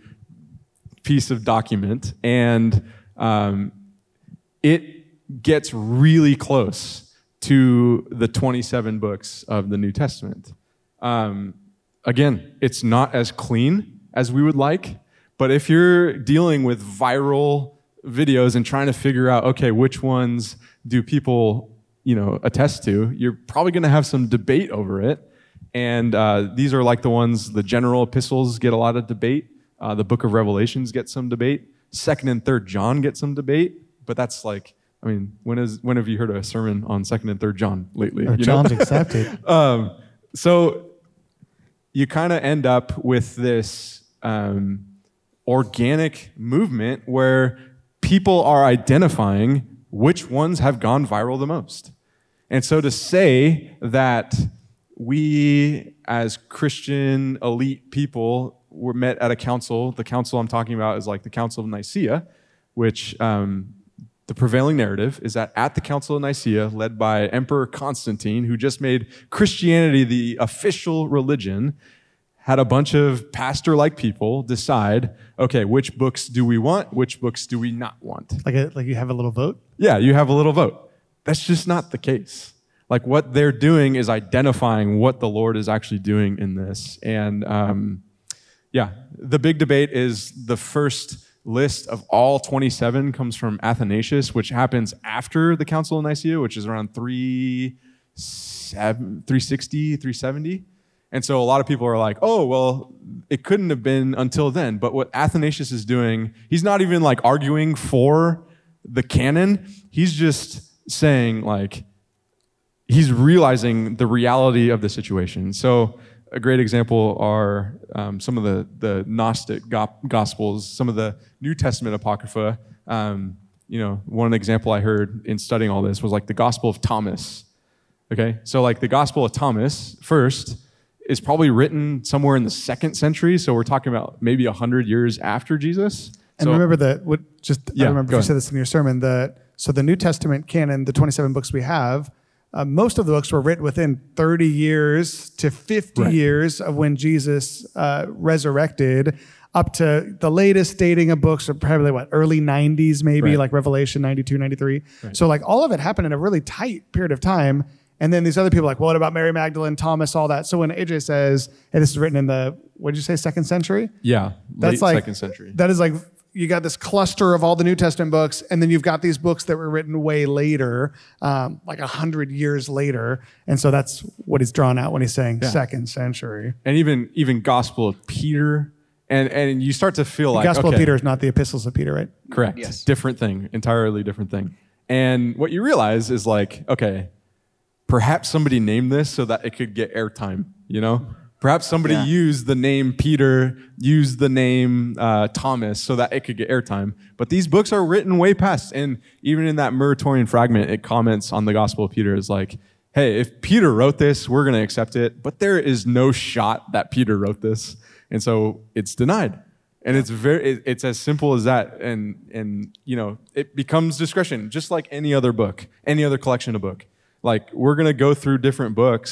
piece of document, and um, it gets really close to the 27 books of the New Testament. Um, again, it's not as clean as we would like, but if you're dealing with viral videos and trying to figure out, okay, which ones do people, you know, attest to, you're probably going to have some debate over it. And uh, these are like the ones, the general epistles get a lot of debate. Uh, the book of Revelations gets some debate. Second and third John get some debate. But that's like, I mean, when is when have you heard a sermon on Second and Third John lately? Or? John's accepted. [LAUGHS] um, so you kind of end up with this um, organic movement where people are identifying which ones have gone viral the most. And so to say that we, as Christian elite people, were met at a council, the council I'm talking about is like the Council of Nicaea, which um, the prevailing narrative is that at the Council of Nicaea, led by Emperor Constantine, who just made Christianity the official religion, had a bunch of pastor like people decide okay, which books do we want? Which books do we not want? Like, a, like you have a little vote? Yeah, you have a little vote. That's just not the case. Like, what they're doing is identifying what the Lord is actually doing in this. And um, yeah, the big debate is the first list of all 27 comes from Athanasius, which happens after the Council of Nicaea, which is around 3, 360, 370. And so a lot of people are like, oh, well, it couldn't have been until then. But what Athanasius is doing, he's not even like arguing for the canon. He's just saying, like, he's realizing the reality of the situation. So a great example are um, some of the, the Gnostic go- Gospels, some of the New Testament Apocrypha. Um, you know, one example I heard in studying all this was like the Gospel of Thomas. Okay, so like the Gospel of Thomas, first, is probably written somewhere in the second century. So we're talking about maybe 100 years after Jesus. And so, remember that, what, just, Yeah, I remember you said this in your sermon, that, so the New Testament canon, the 27 books we have, uh, most of the books were written within 30 years to 50 Right. years of when Jesus uh, resurrected, up to the latest dating of books are probably what, early 90s, maybe, Right. like Revelation 92, 93. So, like, all of it happened in a really tight period of time. And then these other people, are like, well, what about Mary Magdalene, Thomas, all that? So when AJ says, hey, this is written in the, what did you say, second century? yeah, That's late like second century. That is like you got this cluster of all the New Testament books, and then you've got these books that were written way later, um, like a hundred years later, and so that's what he's drawn out when he's saying Yeah. second century. and even even Gospel of Peter, and and you start to feel The like Gospel okay, of Peter is not the epistles of Peter, right? Correct. Yes. Different thing, entirely different thing. And what you realize is like, okay, perhaps somebody named this so that it could get airtime, you know? Perhaps somebody Yeah. used the name Peter, used the name uh, Thomas so that it could get airtime. But these books are written way past. And even in that Muratorian fragment, it comments on the Gospel of Peter as like, hey, if Peter wrote this, we're going to accept it. But there is no shot that Peter wrote this. And so it's denied and it's very it- it's as simple as that and and you know it becomes discretion just like any other book any other collection of book like we're going to go through different books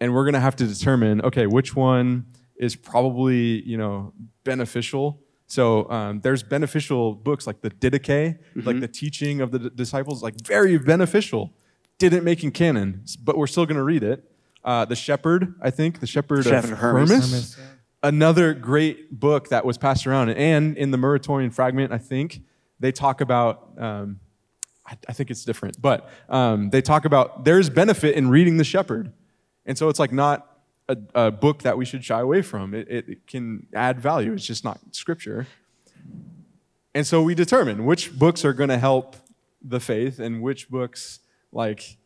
and we're going to have to determine okay which one is probably you know beneficial so um, there's beneficial books like the didache like the teaching of the d- disciples like very beneficial didn't make in canon but we're still going to read it Uh, the Shepherd, I think, the Shepherd, Shepherd of Hermes. Hermes. Hermes, Another great book that was passed around, and in the Muratorian fragment, I think they talk about. Um, I, I think it's different, but um, they talk about there's benefit in reading the Shepherd, and so it's like not a, a book that we should shy away from. It, it, it can add value. It's just not scripture. And so we determine which books are going to help the faith and which books like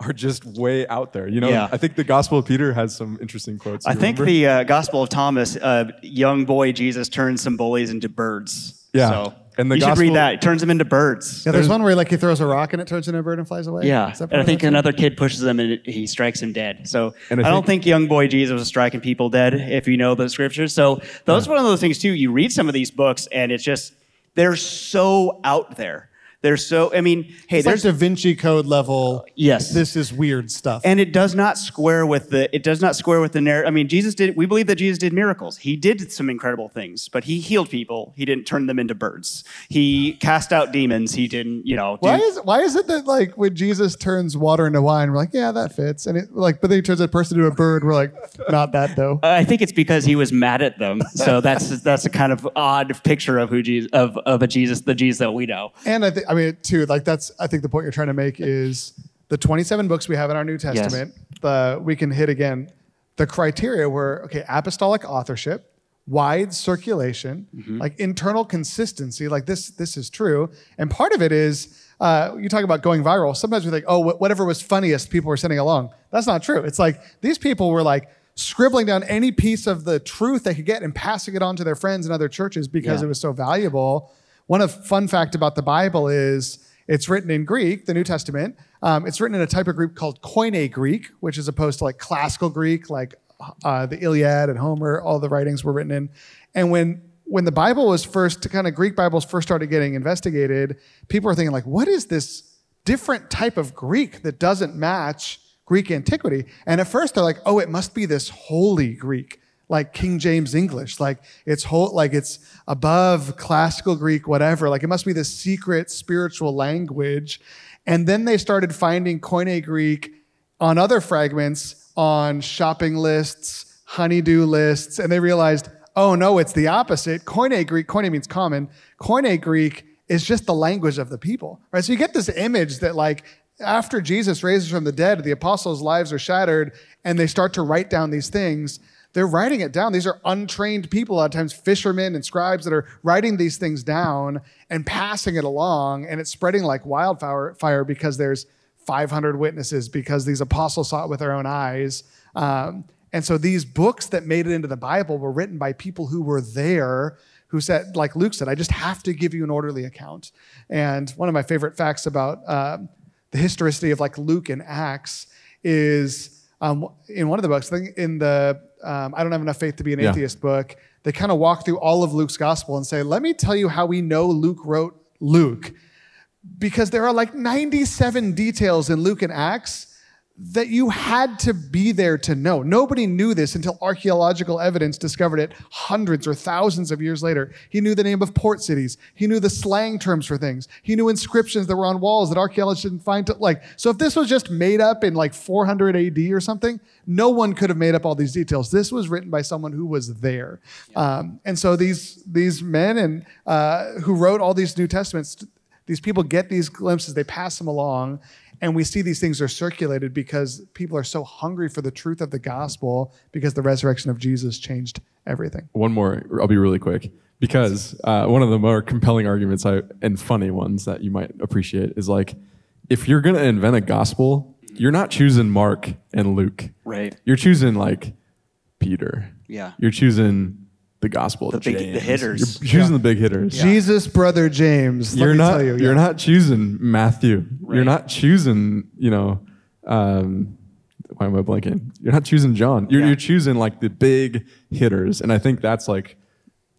are just way out there. You know, Yeah. I think the Gospel of Peter has some interesting quotes. I think remember? the uh, Gospel of Thomas, uh, young boy Jesus turns some bullies into birds. Yeah. So And the you should read that. It turns them into birds. Yeah, there's one where like he throws a rock and it turns into a bird and flies away. Yeah, and I think that another kid pushes him and it- he strikes him dead. So And I, I don't think- think young boy Jesus was striking people dead if you know the scriptures. So those one of those things too. You read some of these books and it's just they're so out there. They're so. I mean, hey, It's like there's Da Vinci Code level. Uh, yes. This is weird stuff. and it does not square with the it does not square with the narrative. I mean, Jesus did. We believe that Jesus did miracles. He did some incredible things, but he healed people. He didn't turn them into birds. He cast out demons. He didn't. You know. do- why is why is it that like when Jesus turns water into wine, we're like, yeah, that fits, and it like, but then he turns a person into a bird, we're like, not that though. Uh, I think it's because he was mad at them. So that's that's a kind of odd picture of who Jesus of of a Jesus, the Jesus that we know. And I think, I mean, too, like that's, I think the point you're trying to make is the 27 books we have in our New Testament. Yes. The we can hit again the criteria were okay, apostolic authorship, wide circulation, like internal consistency. Like this, this is true. And part of it is. Uh, you talk about going viral. Sometimes we think, oh, wh- whatever was funniest, people were sending along. That's not true. It's like these people were like scribbling down any piece of the truth they could get and passing it on to their friends in other churches because Yeah. it was so valuable. One of fun fact about the Bible is it's written in Greek, the New Testament. Um, it's written in a type of Greek called Koine Greek, which is opposed to like classical Greek, like uh, the Iliad and Homer. All the writings were written in. And when when the Bible was first, kind of Greek Bibles first started getting investigated, people were thinking like, what is this different type of Greek that doesn't match Greek antiquity? And at first they're like, oh, it must be this holy Greek like King James English, like it's whole, like it's above classical Greek, whatever. Like it must be this secret spiritual language. And then they started finding Koine Greek on other fragments on shopping lists, honeydew lists, and they realized, oh no, it's the opposite. Koine Greek, Koine means common. Koine Greek is just the language of the people, right? So you get this image that like after Jesus raises from the dead, the apostles' lives are shattered, and they start to write down these things. They're writing it down. These are untrained people, a lot of times fishermen and scribes that are writing these things down and passing it along, and it's spreading like wildfire fire because there's 500 witnesses because these apostles saw it with their own eyes. Um, and so these books that made it into the Bible were written by people who were there, who said, like Luke said, I just have to give you an orderly account. And one of my favorite facts about um, the historicity of like Luke and Acts is um, in one of the books, I think in the um, I don't have enough faith to be an Yeah. atheist book, they kind of walk through all of Luke's gospel and say, let me tell you how we know Luke wrote Luke because there are like 97 details in Luke and Acts that you had to be there to know. Nobody knew this until archaeological evidence discovered it hundreds or thousands of years later. He knew the name of port cities. He knew the slang terms for things. He knew inscriptions that were on walls that archaeologists didn't find. To, like, so if this was just made up in like 400 AD or something, no one could have made up all these details. This was written by someone who was there. Um, and so these these men and uh, who wrote all these New Testaments these people get these glimpses, they pass them along, and we see these things are circulated because people are so hungry for the truth of the gospel because the resurrection of Jesus changed everything. One more, I'll be really quick. Because uh, one of the more compelling arguments I, and funny ones that you might appreciate is like, if you're going to invent a gospel, you're not choosing Mark and Luke. Right. You're choosing like Peter. Yeah. You're choosing the gospel. The of big- the James. hitters. You're choosing the big hitters. Jesus, brother James. let You're me not. tell you, You're yeah. not choosing Matthew. You're not choosing. You know. Um, why am I blanking? You're not choosing John. You're, Yeah. you're choosing like the big hitters, and I think that's like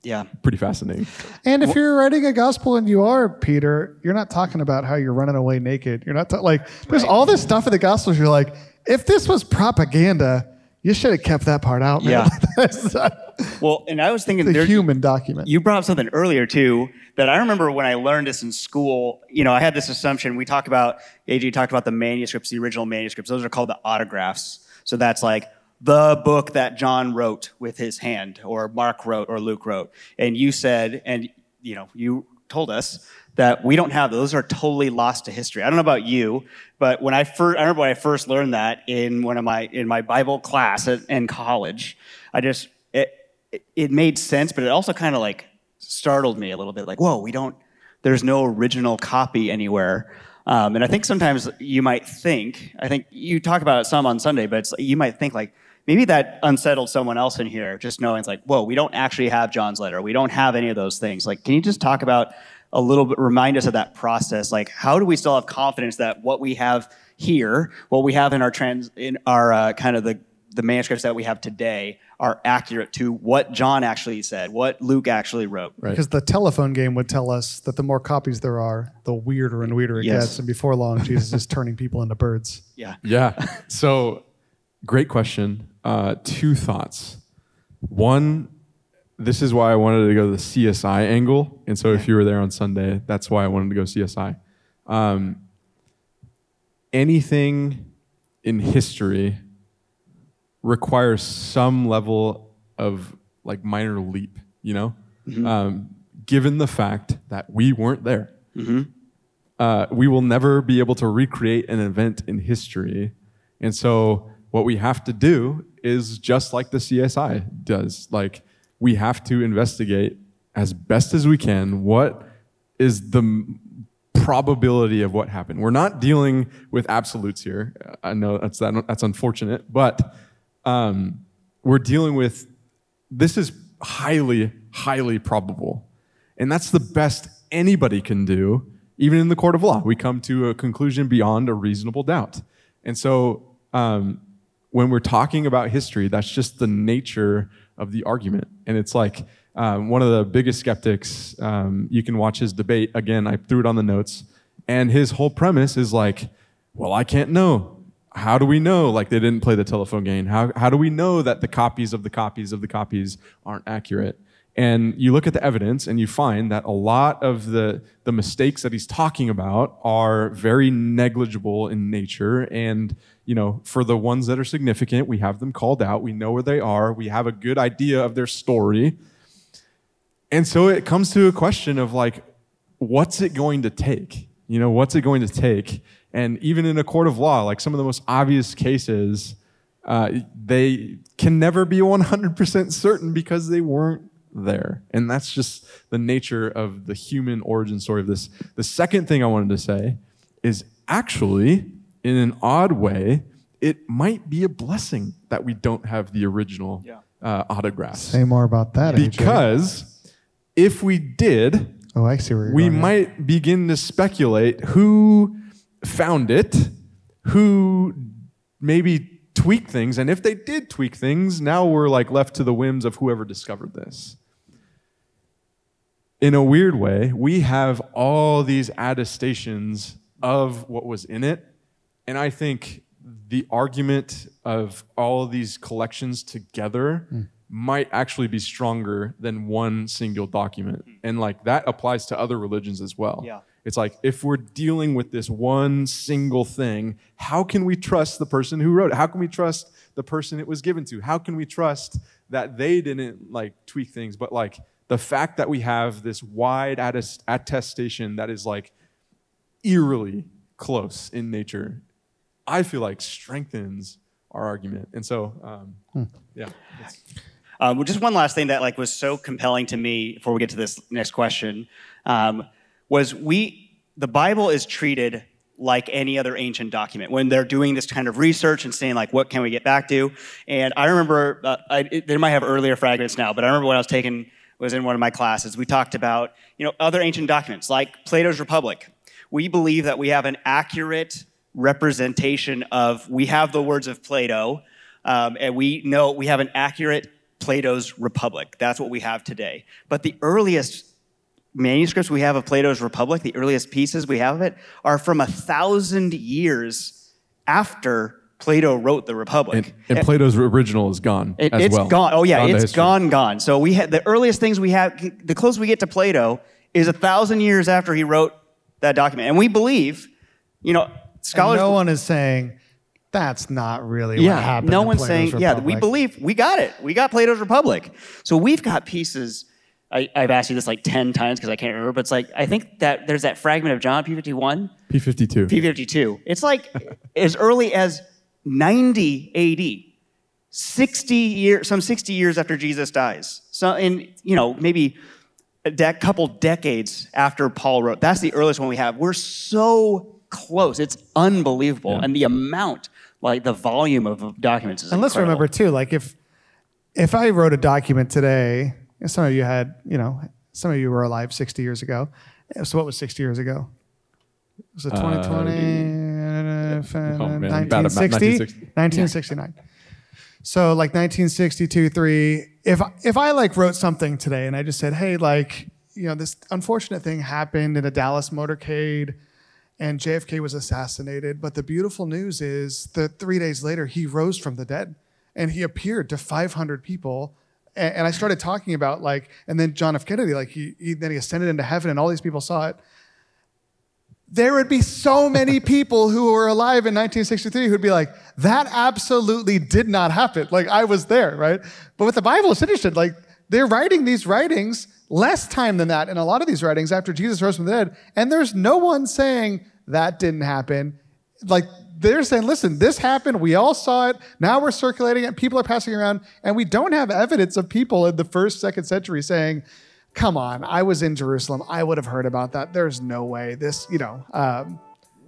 Yeah. pretty fascinating. And if you're writing a gospel and you are Peter, you're not talking about how you're running away naked. You're not ta- like there's all this stuff in the gospels. You're like, if this was propaganda, you should have kept that part out. Man. Yeah. [LAUGHS] Well, and I was thinking the human document. You brought up something earlier too that I remember when I learned this in school. You know, I had this assumption. We talked about AJ talked about the manuscripts, the original manuscripts. Those are called the autographs. So that's like the book that John wrote with his hand, or Mark wrote, or Luke wrote. And you said, and you know, you told us that we don't have those. are totally lost to history. I don't know about you, but when I first, I remember when I first learned that in one of my in my Bible class at, in college. I just it it made sense, but it also kind of like startled me a little bit. Like, whoa, we don't. There's no original copy anywhere. Um, and I think sometimes you might think, I think you talk about it some on Sunday, but you might think like, maybe that unsettled someone else in here, just knowing it's like, whoa, we don't actually have John's letter. We don't have any of those things. Like, can you just talk about a little bit, remind us of that process? Like, how do we still have confidence that what we have here, what we have in our trans, in our uh, kind of the, the manuscripts that we have today are accurate to what John actually said, what Luke actually wrote. Right. Because the telephone game would tell us that the more copies there are, the weirder and weirder it yes. gets. And before long, [LAUGHS] Jesus is turning people into birds. Yeah. Yeah. [LAUGHS] So, great question. Uh, two thoughts. One, this is why I wanted to go the CSI angle. And so, if you were there on Sunday, that's why I wanted to go CSI. Um, anything in history requires some level of like minor leap, you know? Mm-hmm. Um, given the fact that we weren't there, mm-hmm. uh, we will never be able to recreate an event in history. And so, what we have to do is just like the CSI does. Like, we have to investigate as best as we can what is the probability of what happened. We're not dealing with absolutes here. I know that's that, that's unfortunate, but um, we're dealing with this is highly, highly probable. And that's the best anybody can do, even in the court of law. We come to a conclusion beyond a reasonable doubt. And so um, when we're talking about history, that's just the nature of the argument. And it's like um, one of the biggest skeptics, um, you can watch his debate. Again, I threw it on the notes. And his whole premise is like, well, I can't know how do we know like they didn't play the telephone game how, how do we know that the copies of the copies of the copies aren't accurate and you look at the evidence and you find that a lot of the, the mistakes that he's talking about are very negligible in nature and you know for the ones that are significant we have them called out. We know where they are. We have a good idea of their story. And so it comes to a question of like what's it going to take? You know what's it going to take? And even in a court of law, like some of the most obvious cases, uh, they can never be 100% certain because they weren't there. And that's just the nature of the human origin story of this. The second thing I wanted to say is actually, in an odd way, it might be a blessing that we don't have the original yeah. uh, autographs. Say more about that. Because AJ. if we did, oh, I see where we might begin to speculate who found it, who maybe tweaked things, and if they did tweak things, now we're like left to the whims of whoever discovered this. In a weird way, we have all these attestations of what was in it, and I think the argument of all of these collections together mm. might actually be stronger than one single document. And like that applies to other religions as well. Yeah. It's like if we're dealing with this one single thing, how can we trust the person who wrote it? How can we trust the person it was given to? How can we trust that they didn't like tweak things, but like the fact that we have this wide attestation that is like eerily close in nature, I feel like strengthens our argument. And so, um, hmm. yeah. Um, well, just one last thing that like was so compelling to me before we get to this next question. Um, was we the Bible is treated like any other ancient document when they're doing this kind of research and saying like what can we get back to and i remember uh, I, it, they might have earlier fragments now but i remember when i was taking was in one of my classes we talked about you know other ancient documents like plato's republic we believe that we have an accurate representation of we have the words of plato um, and we know we have an accurate plato's republic that's what we have today but the earliest manuscripts we have of Plato's Republic, the earliest pieces we have of it, are from a thousand years after Plato wrote the Republic. And, and Plato's original is gone it, as it's well. gone. Oh yeah, gone it's gone, gone. So we had the earliest things we have. The closest we get to Plato is a thousand years after he wrote that document, and we believe, you know, scholars. And no one is saying That's not really yeah, what happened. no one's Plato's saying, yeah, we believe, we got it. We got Plato's Republic. So we've got pieces. I, I've asked you this like 10 times because I can't remember, but it's like, I think that there's that fragment of John P51, P52. P52. It's like [LAUGHS] as early as 90 AD, 60 years, some 60 years after Jesus dies. So, in, you know, maybe a de- couple decades after Paul wrote. That's the earliest one we have. We're so close. It's unbelievable. Yeah. And the amount, like the volume of documents is And let's remember too, like if if I wrote a document today, some of you had, you know, some of you were alive 60 years ago. So what was 60 years ago? Was it 2020? oh, man, 1960? 1960. 1969. So like 1962, three. If if I like wrote something today and I just said, hey, like you know, this unfortunate thing happened in a Dallas motorcade, and JFK was assassinated. But the beautiful news is that three days later he rose from the dead, and he appeared to 500 people. And, and I started talking about like, and then John F. Kennedy, like he, he then he ascended into heaven, and all these people saw it there would be so many people who were alive in 1963 who'd be like, that absolutely did not happen. Like, I was there, right? But with the Bible, it's interesting. Like, they're writing these writings less time than that in a lot of these writings after Jesus rose from the dead. And there's no one saying that didn't happen. Like, they're saying, listen, this happened. We all saw it. Now we're circulating it. People are passing around. And we don't have evidence of people in the first, second century saying, come on, I was in Jerusalem. I would have heard about that. There's no way this, you know. Um,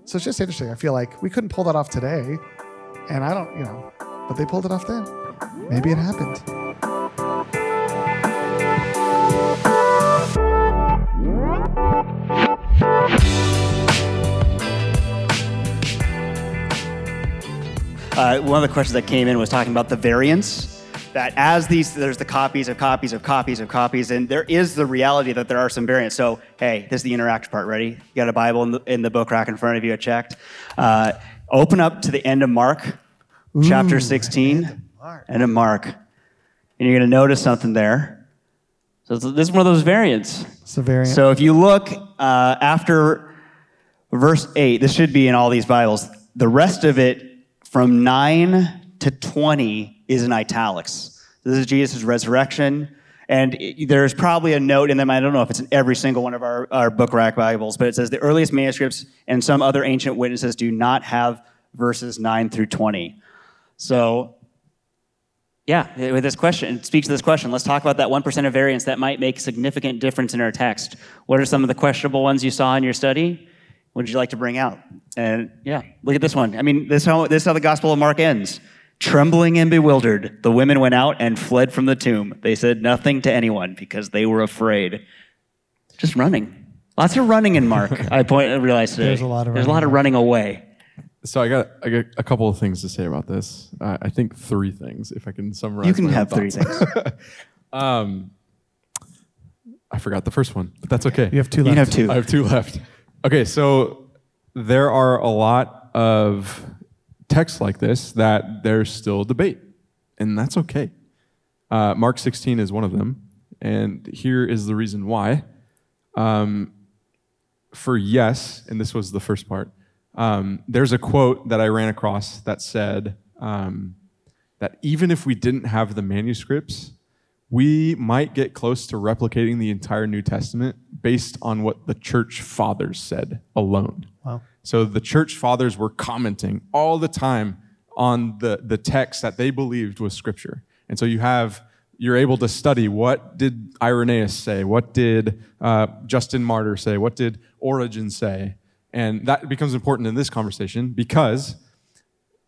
so it's just interesting. I feel like we couldn't pull that off today. And I don't, you know, but they pulled it off then. Maybe it happened. Uh, one of the questions that came in was talking about the variance. That as these, there's the copies of copies of copies of copies, and there is the reality that there are some variants. So, hey, this is the interaction part. Ready? You got a Bible in the, in the book rack in front of you. I checked. Uh, open up to the end of Mark, chapter 16. End of Mark. And you're going to notice something there. So, this is one of those variants. It's a variant. So if you look uh, after verse 8, this should be in all these Bibles, the rest of it from 9 to 20 is in italics. This is Jesus' resurrection. And it- there's probably a note in them, I don't know if it's in every single one of our, our book rack Bibles, but it says the earliest manuscripts and some other ancient witnesses do not have verses 9 through 20. So yeah, eh, with this question, it speaks to this question. Let's talk about that 1% of variance that might make significant difference in our text. What are some of the questionable ones you saw in your study? What would you like to bring out? And yeah, look at this one. I mean, this, how, this is how the Gospel of Mark ends. Trembling and bewildered, the women went out and fled from the tomb. They said nothing to anyone because they were afraid. Just running. Lots of running in Mark, [LAUGHS] I, point, I realized today. There's a lot of There's a lot of running away. So I got I got a couple of things to say about this. Uh, I think three things, if I can summarize. You can my own have three thoughts. things. [LAUGHS] um, I forgot the first one, but that's okay. you have two left. You have two. I have two left. Okay, so there are a lot of texts like this that there's still debate, and that's okay. Uh, Mark 16 is one of them, and here is the reason why. Um, for yes, and this was the first part, um, there's a quote that I ran across that said um, that even if we didn't have the manuscripts, we might get close to replicating the entire New Testament based on what the church fathers said alone. Wow. So the church fathers were commenting all the time on the, the text that they believed was scripture. And so you have, you're able to study what did Irenaeus say? What did uh, Justin Martyr say? What did Origen say? And that becomes important in this conversation because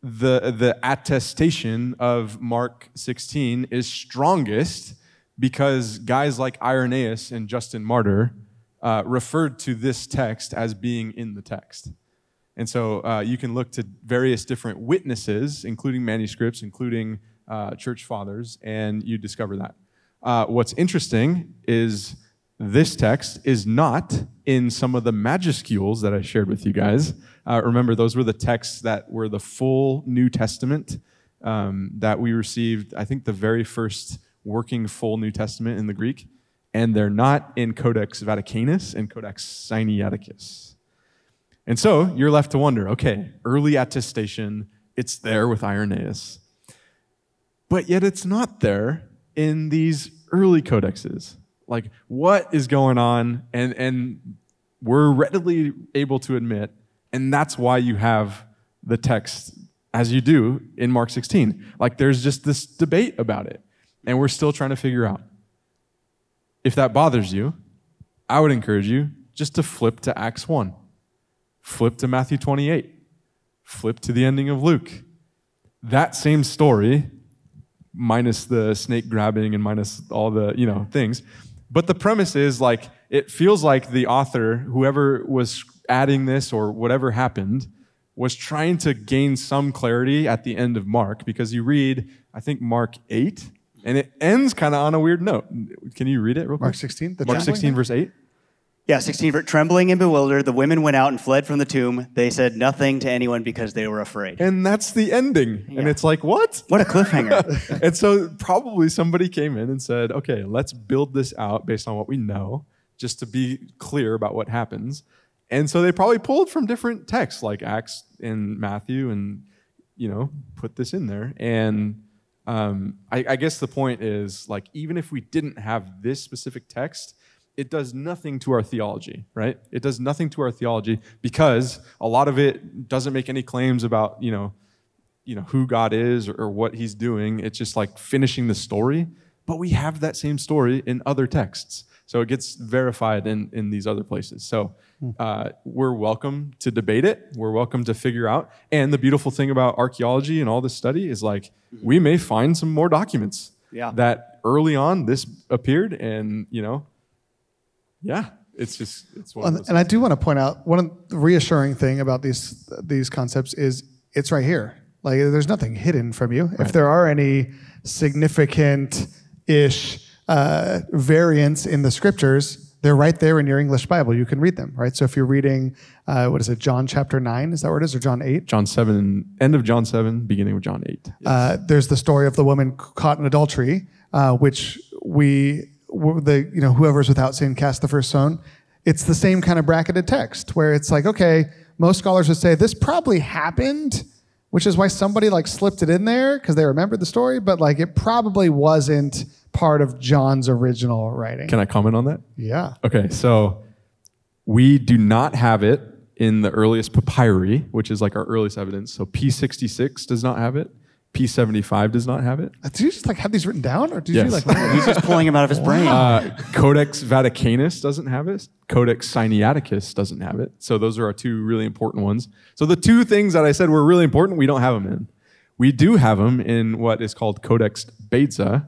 the, the attestation of Mark 16 is strongest because guys like Irenaeus and Justin Martyr uh, referred to this text as being in the text. And so uh, you can look to various different witnesses, including manuscripts, including uh, church fathers, and you discover that. Uh, what's interesting is this text is not in some of the majuscules that I shared with you guys. Uh, remember, those were the texts that were the full New Testament um, that we received, I think, the very first working full New Testament in the Greek. And they're not in Codex Vaticanus and Codex Sinaiticus. And so you're left to wonder okay, early attestation, It's there with Irenaeus. But yet it's not there in these early codexes. Like, what is going on? And, and we're readily able to admit, and that's why you have the text as you do in Mark 16. Like, there's just this debate about it, and we're still trying to figure out. If that bothers you, I would encourage you just to flip to Acts 1, flip to Matthew 28, flip to the ending of Luke. That same story, minus the snake grabbing and minus all the, you know, things. But the premise is like it feels like the author, whoever was adding this or whatever happened, was trying to gain some clarity at the end of Mark because you read, I think Mark 8, and it ends kind of on a weird note. Can you read it real quick? Mark 16, the Mark trembling 16, verse 8. Yeah, 16. For trembling and bewildered, the women went out and fled from the tomb. They said nothing to anyone because they were afraid. And that's the ending. And it's like, what? What a cliffhanger. [LAUGHS] and so probably somebody came in and said, okay, let's build this out based on what we know, just to be clear about what happens. And so they probably pulled from different texts like Acts and Matthew and, you know, put this in there. And um, I, I guess the point is like, even if we didn't have this specific text, it does nothing to our theology, right? It does nothing to our theology because a lot of it doesn't make any claims about, you know, you know who God is or, or what He's doing. It's just like finishing the story. But we have that same story in other texts, so it gets verified in in these other places. So uh, we're welcome to debate it. We're welcome to figure out. And the beautiful thing about archaeology and all this study is like we may find some more documents Yeah. that early on this appeared, and you know, yeah, it's just it's one of And, those. and I do want to point out one of the reassuring thing about these these concepts is it's right here. Like there's nothing hidden from you. If there are any significant ish uh, variants in the scriptures, they're right there in your English Bible. You can read them, right? So if you're reading, uh, what is it, John chapter nine? Is that where it is, or John eight? John seven, end of John seven, beginning of John eight. Uh, there's the story of the woman caught in adultery, uh, which we, the you know whoever's without sin cast the first stone. It's the same kind of bracketed text where it's like, okay, most scholars would say this probably happened, which is why somebody like slipped it in there because they remembered the story, but like it probably wasn't part of John's original writing. Can I comment on that? yeah. Okay, so we do not have it in the earliest papyri, which is like our earliest evidence. So P66 does not have it. P75 does not have it. Did you just like have these written down, or did Yes. you like? He's just pulling them out of his brain. Uh, Codex Vaticanus doesn't have it. Codex Sinaiticus doesn't have it. So those are our two really important ones. So the two things that I said were really important, we don't have them in. We do have them in what is called Codex Beza,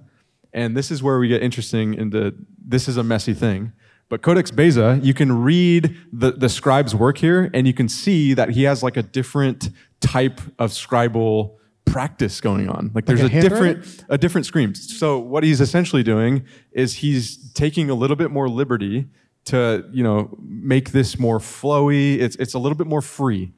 and this is where we get interesting into this is a messy thing. But Codex Beza, you can read the, the scribe's work here, and you can see that he has like a different type of scribal practice going on. Like there's a a, different a different scream. So what he's essentially doing is he's taking a little bit more liberty to you know make this more flowy. It's it's a little bit more free,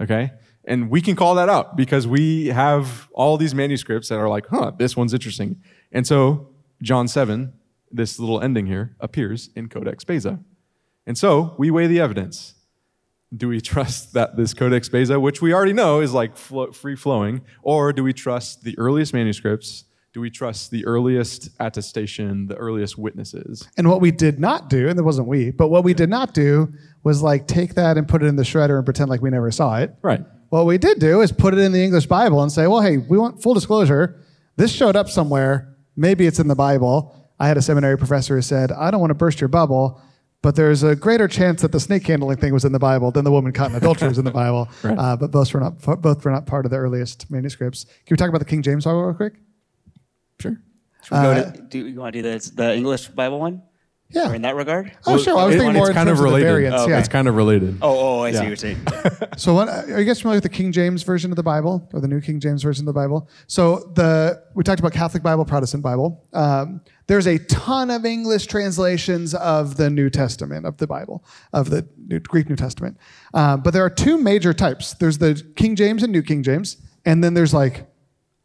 okay. And we can call that out because we have all these manuscripts that are like, huh, this one's interesting. And so John seven, this little ending here appears in Codex Beza, and so we weigh the evidence do we trust that this Codex Beza, which we already know is like flo- free flowing, or do we trust the earliest manuscripts? Do we trust the earliest attestation, the earliest witnesses? And what we did not do, and it wasn't we, but what we did not do was like take that and put it in the shredder and pretend like we never saw it. Right. What we did do is put it in the English Bible and say, well, hey, we want full disclosure. This showed up somewhere. Maybe it's in the Bible. I had a seminary professor who said, I don't want to burst your bubble, but there's a greater chance that the snake handling thing was in the Bible than the woman caught in adultery was in the Bible. [LAUGHS] Right. Uh, but both were not both were not part of the earliest manuscripts. Can we talk about the King James Bible real quick? Sure. Should we go uh, to, do you want to do the, the English Bible one? Yeah. Or in that regard? Oh, sure. I was It- thinking more it's in kind terms of of the related. variants. Oh, yeah. It's kind of related. Oh, oh, I see Yeah. what you're saying. [LAUGHS] So, what, are you guys familiar with the King James version of the Bible or the New King James version of the Bible? So, the we talked about Catholic Bible, Protestant Bible. Um, there's a ton of English translations of the New Testament of the Bible, of the New, Greek New Testament. Um, but there are two major types. There's the King James and New King James, and then there's like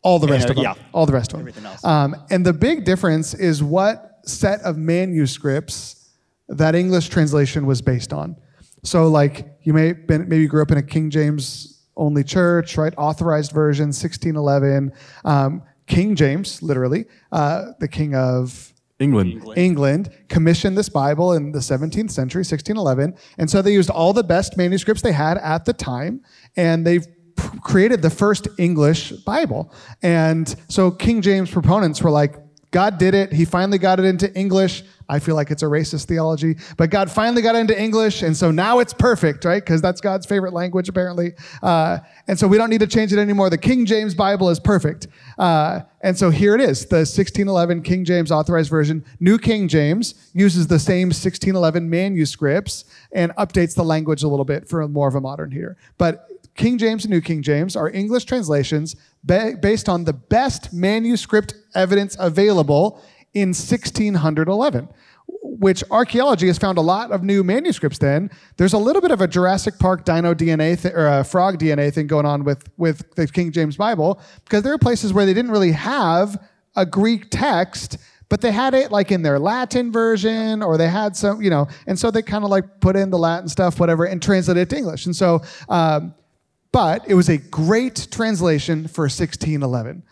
all the rest Yeah, of them. yeah. All the rest of them. Everything else. Um, and the big difference is what set of manuscripts that English translation was based on. So, like, you may been, maybe grew up in a King James only church, right? Authorized version, 1611. Um, King James, literally, uh, the king of England. England. England commissioned this Bible in the 17th century, 1611. And so they used all the best manuscripts they had at the time, and they've created the first English Bible. And so King James proponents were like, God did it. He finally got it into English. I feel like it's a racist theology, but God finally got it into English, and so now it's perfect, right? Because that's God's favorite language, apparently. Uh, and so we don't need to change it anymore. The King James Bible is perfect. Uh, and so here it is the 1611 King James Authorized Version. New King James uses the same 1611 manuscripts and updates the language a little bit for more of a modern heater. But King James and New King James are English translations based on the best manuscript evidence available in 1611, which archaeology has found a lot of new manuscripts then. There's a little bit of a Jurassic Park dino DNA th- or a frog DNA thing going on with, with the King James Bible because there are places where they didn't really have a Greek text but they had it like in their Latin version, or they had some, you know, and so they kind of like put in the Latin stuff, whatever, and translated it to English. And so, um, but it was a great translation for 1611.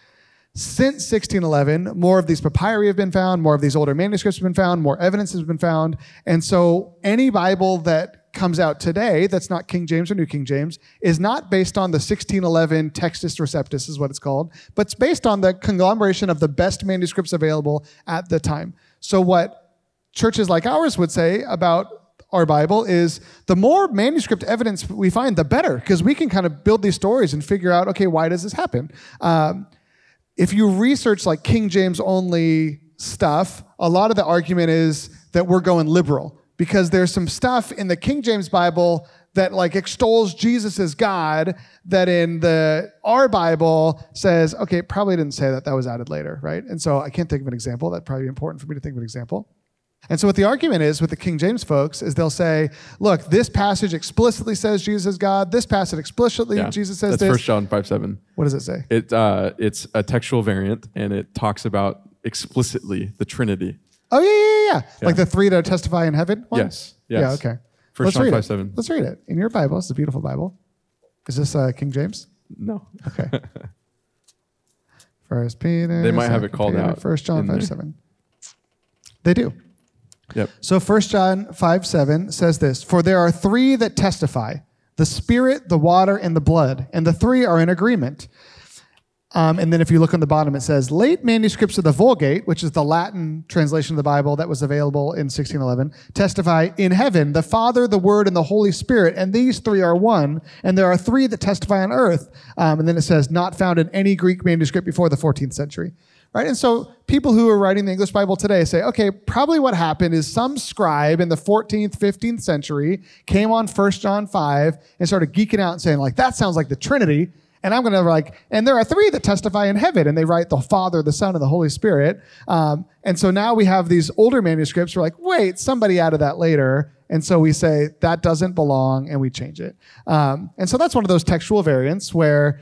Since 1611, more of these papyri have been found, more of these older manuscripts have been found, more evidence has been found. And so any Bible that comes out today that's not King James or New King James is not based on the 1611 Textus Receptus, is what it's called, but it's based on the conglomeration of the best manuscripts available at the time. So, what churches like ours would say about our Bible is the more manuscript evidence we find, the better, because we can kind of build these stories and figure out, okay, why does this happen? Um, if you research like King James only stuff, a lot of the argument is that we're going liberal because there's some stuff in the King James Bible that like extols Jesus as God that in the our Bible says, okay, probably didn't say that, that was added later, right? And so I can't think of an example. That'd probably be important for me to think of an example. And so what the argument is with the King James folks is they'll say, look, this passage explicitly says Jesus is God. This passage explicitly Yeah. Jesus says That's this. First John five seven. What does it say? It uh, it's a textual variant, and it talks about explicitly the Trinity. Oh yeah, yeah, yeah. Yeah. Like the three that testify in heaven. one? Yes, yes. Yeah. Okay. First Let's John read five it. seven. Let's read it in your Bible. It's a beautiful Bible. Is this uh, King James? No, Okay. [LAUGHS] First Peter. They might have it called Peter, out First John five there. seven. They do. Yep. So First John 5 7 says this For there are three that testify the Spirit, the water, and the blood, and the three are in agreement. Um, and then if you look on the bottom, it says late manuscripts of the Vulgate, which is the Latin translation of the Bible that was available in 1611, testify in heaven, the Father, the Word, and the Holy Spirit, and these three are one. And there are three that testify on earth. Um, and then it says not found in any Greek manuscript before the 14th century. Right? And so people who are writing the English Bible today say, okay, probably what happened is some scribe in the 14th, 15th century came on 1 John 5 and started geeking out and saying, like, that sounds like the Trinity. And I'm going to like, and there are three that testify in heaven, and they write the Father, the Son, and the Holy Spirit. Um, and so now we have these older manuscripts. We're like, wait, somebody added that later. And so we say that doesn't belong, and we change it. Um, and so that's one of those textual variants where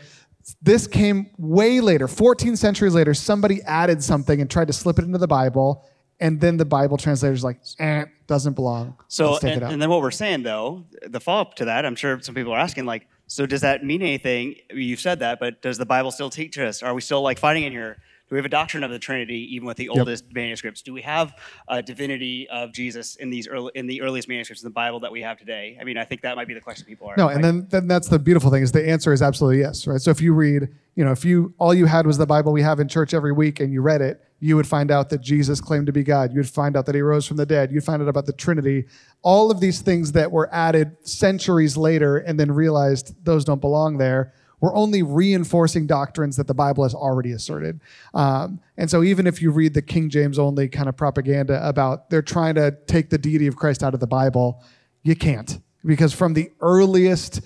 this came way later, 14 centuries later. Somebody added something and tried to slip it into the Bible, and then the Bible translator's like, eh, doesn't belong. So, and, and then what we're saying though, the follow up to that, I'm sure some people are asking, like, so does that mean anything? You've said that, but does the Bible still teach us? Are we still like fighting in here? Do we have a doctrine of the Trinity even with the oldest manuscripts? Do we have a divinity of Jesus in these early, in the earliest manuscripts in the Bible that we have today? I mean, I think that might be the question people are. No, and then, then that's the beautiful thing is the answer is absolutely yes, right? So if you read, you know, if you all you had was the Bible we have in church every week and you read it, you would find out that Jesus claimed to be God. You'd find out that he rose from the dead. You'd find out about the Trinity. All of these things that were added centuries later and then realized those don't belong there. We're only reinforcing doctrines that the Bible has already asserted. Um, and so, even if you read the King James only kind of propaganda about they're trying to take the deity of Christ out of the Bible, you can't. Because from the earliest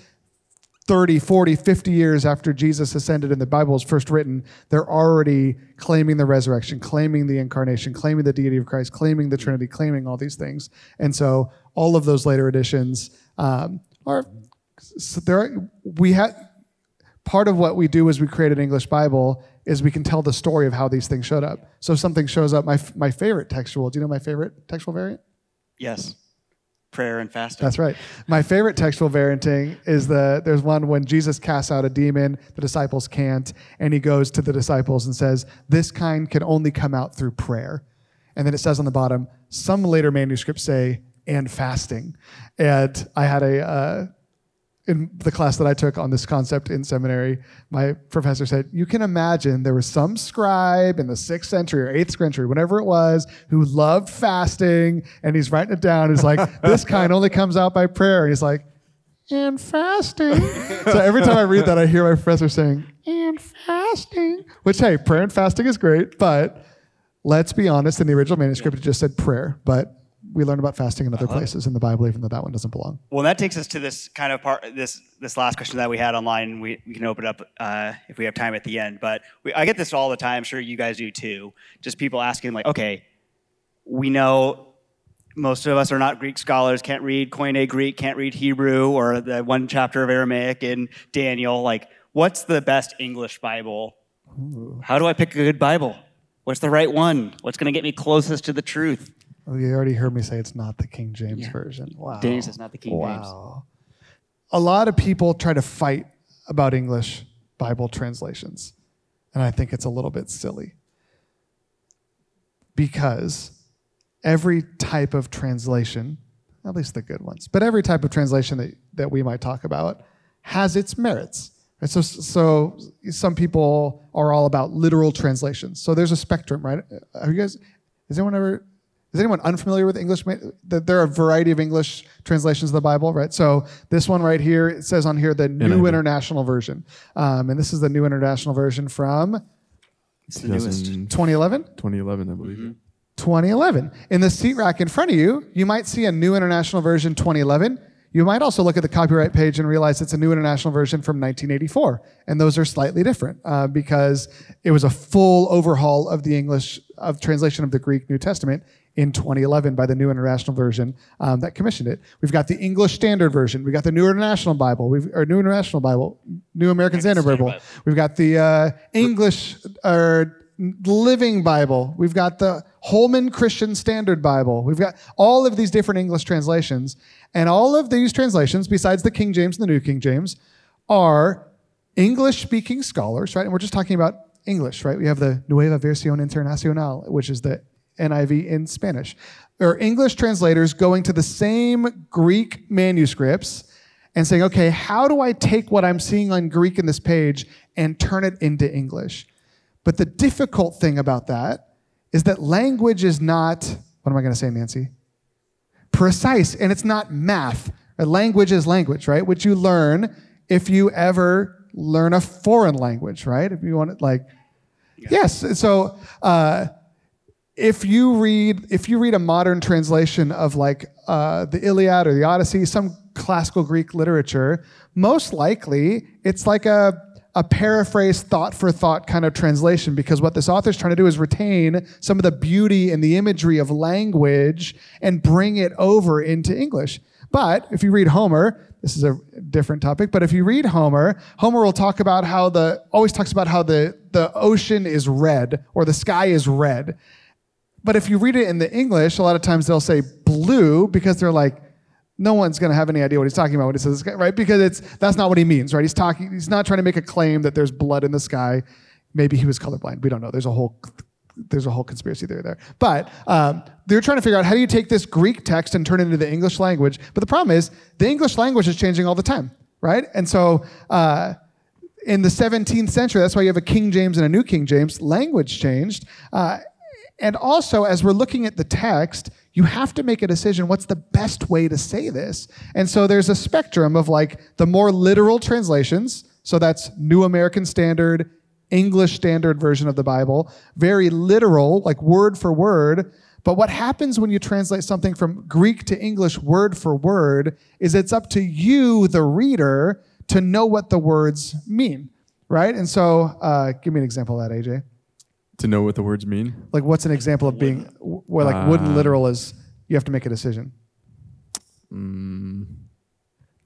30, 40, 50 years after Jesus ascended and the Bible was first written, they're already claiming the resurrection, claiming the incarnation, claiming the deity of Christ, claiming the Trinity, claiming all these things. And so all of those later editions um, are, so there, we had, part of what we do as we create an English Bible is we can tell the story of how these things showed up. So if something shows up, my, my favorite textual, do you know my favorite textual variant? yes. prayer and fasting. That's right. My favorite textual varianting is the there's one when Jesus casts out a demon, the disciples can't, and he goes to the disciples and says, "This kind can only come out through prayer." And then it says on the bottom, some later manuscripts say, "and fasting." And I had a uh, in the class that I took on this concept in seminary, my professor said, You can imagine there was some scribe in the sixth century or eighth century, whatever it was, who loved fasting, and he's writing it down. He's like, [LAUGHS] This kind only comes out by prayer. And he's like, And fasting. [LAUGHS] so every time I read that, I hear my professor saying, And fasting, which, hey, prayer and fasting is great, but let's be honest, in the original manuscript, it just said prayer. But we learn about fasting in other places in the Bible, even though that one doesn't belong. Well, that takes us to this kind of part, this this last question that we had online. We, we can open it up uh, if we have time at the end. But we, I get this all the time. I'm sure you guys do too. Just people asking, like, okay, we know most of us are not Greek scholars, can't read Koine Greek, can't read Hebrew or the one chapter of Aramaic in Daniel. Like, what's the best English Bible? Ooh. How do I pick a good Bible? What's the right one? What's going to get me closest to the truth? You already heard me say it's not the King James yeah. version. Wow. Danny says not the King wow. James. A lot of people try to fight about English Bible translations. And I think it's a little bit silly. Because every type of translation, at least the good ones, but every type of translation that, that we might talk about has its merits. And so, so some people are all about literal translations. So there's a spectrum, right? Have you guys, has anyone ever is anyone unfamiliar with English? That There are a variety of English translations of the Bible, right? So this one right here, it says on here the New NIV. International Version. Um, and this is the New International Version from it's the newest. 2011? 2011, I believe. Mm-hmm. 2011. In the seat rack in front of you, you might see a New International Version 2011. You might also look at the copyright page and realize it's a New International Version from 1984. And those are slightly different uh, because it was a full overhaul of the English, of translation of the Greek New Testament in 2011 by the New International Version um, that commissioned it. We've got the English Standard Version. We've got the New International Bible. We've or New International Bible, New American Standard Bible. Bible. We've got the uh, English or Living Bible. We've got the Holman Christian Standard Bible. We've got all of these different English translations, and all of these translations, besides the King James and the New King James, are English-speaking scholars, right? And we're just talking about English, right? We have the Nueva Versión Internacional, which is the NIV in Spanish. or English translators going to the same Greek manuscripts and saying, okay, how do I take what I'm seeing on Greek in this page and turn it into English? But the difficult thing about that is that language is not, what am I going to say, Nancy? Precise, and it's not math. Language is language, right? Which you learn if you ever learn a foreign language, right? If you want to, like, yeah. yes. So, uh, if you read if you read a modern translation of like uh, the Iliad or the Odyssey, some classical Greek literature, most likely it's like a a paraphrase thought for thought kind of translation because what this author is trying to do is retain some of the beauty and the imagery of language and bring it over into English. But if you read Homer, this is a different topic, but if you read Homer, Homer will talk about how the always talks about how the the ocean is red or the sky is red. But if you read it in the English, a lot of times they'll say blue because they're like, no one's going to have any idea what he's talking about when he says right? Because it's that's not what he means, right? He's talking. He's not trying to make a claim that there's blood in the sky. Maybe he was colorblind. We don't know. There's a whole there's a whole conspiracy theory there. But um, they're trying to figure out how do you take this Greek text and turn it into the English language. But the problem is the English language is changing all the time, right? And so. Uh, in the 17th century, that's why you have a King James and a New King James. Language changed, uh, and also, as we're looking at the text, you have to make a decision what's the best way to say this? And so there's a spectrum of like the more literal translations. So that's New American Standard, English Standard Version of the Bible, very literal, like word for word. But what happens when you translate something from Greek to English word for word is it's up to you, the reader, to know what the words mean, right? And so, uh, give me an example of that, AJ to know what the words mean? Like, what's an example of being where like uh, wooden literal is you have to make a decision? Mm,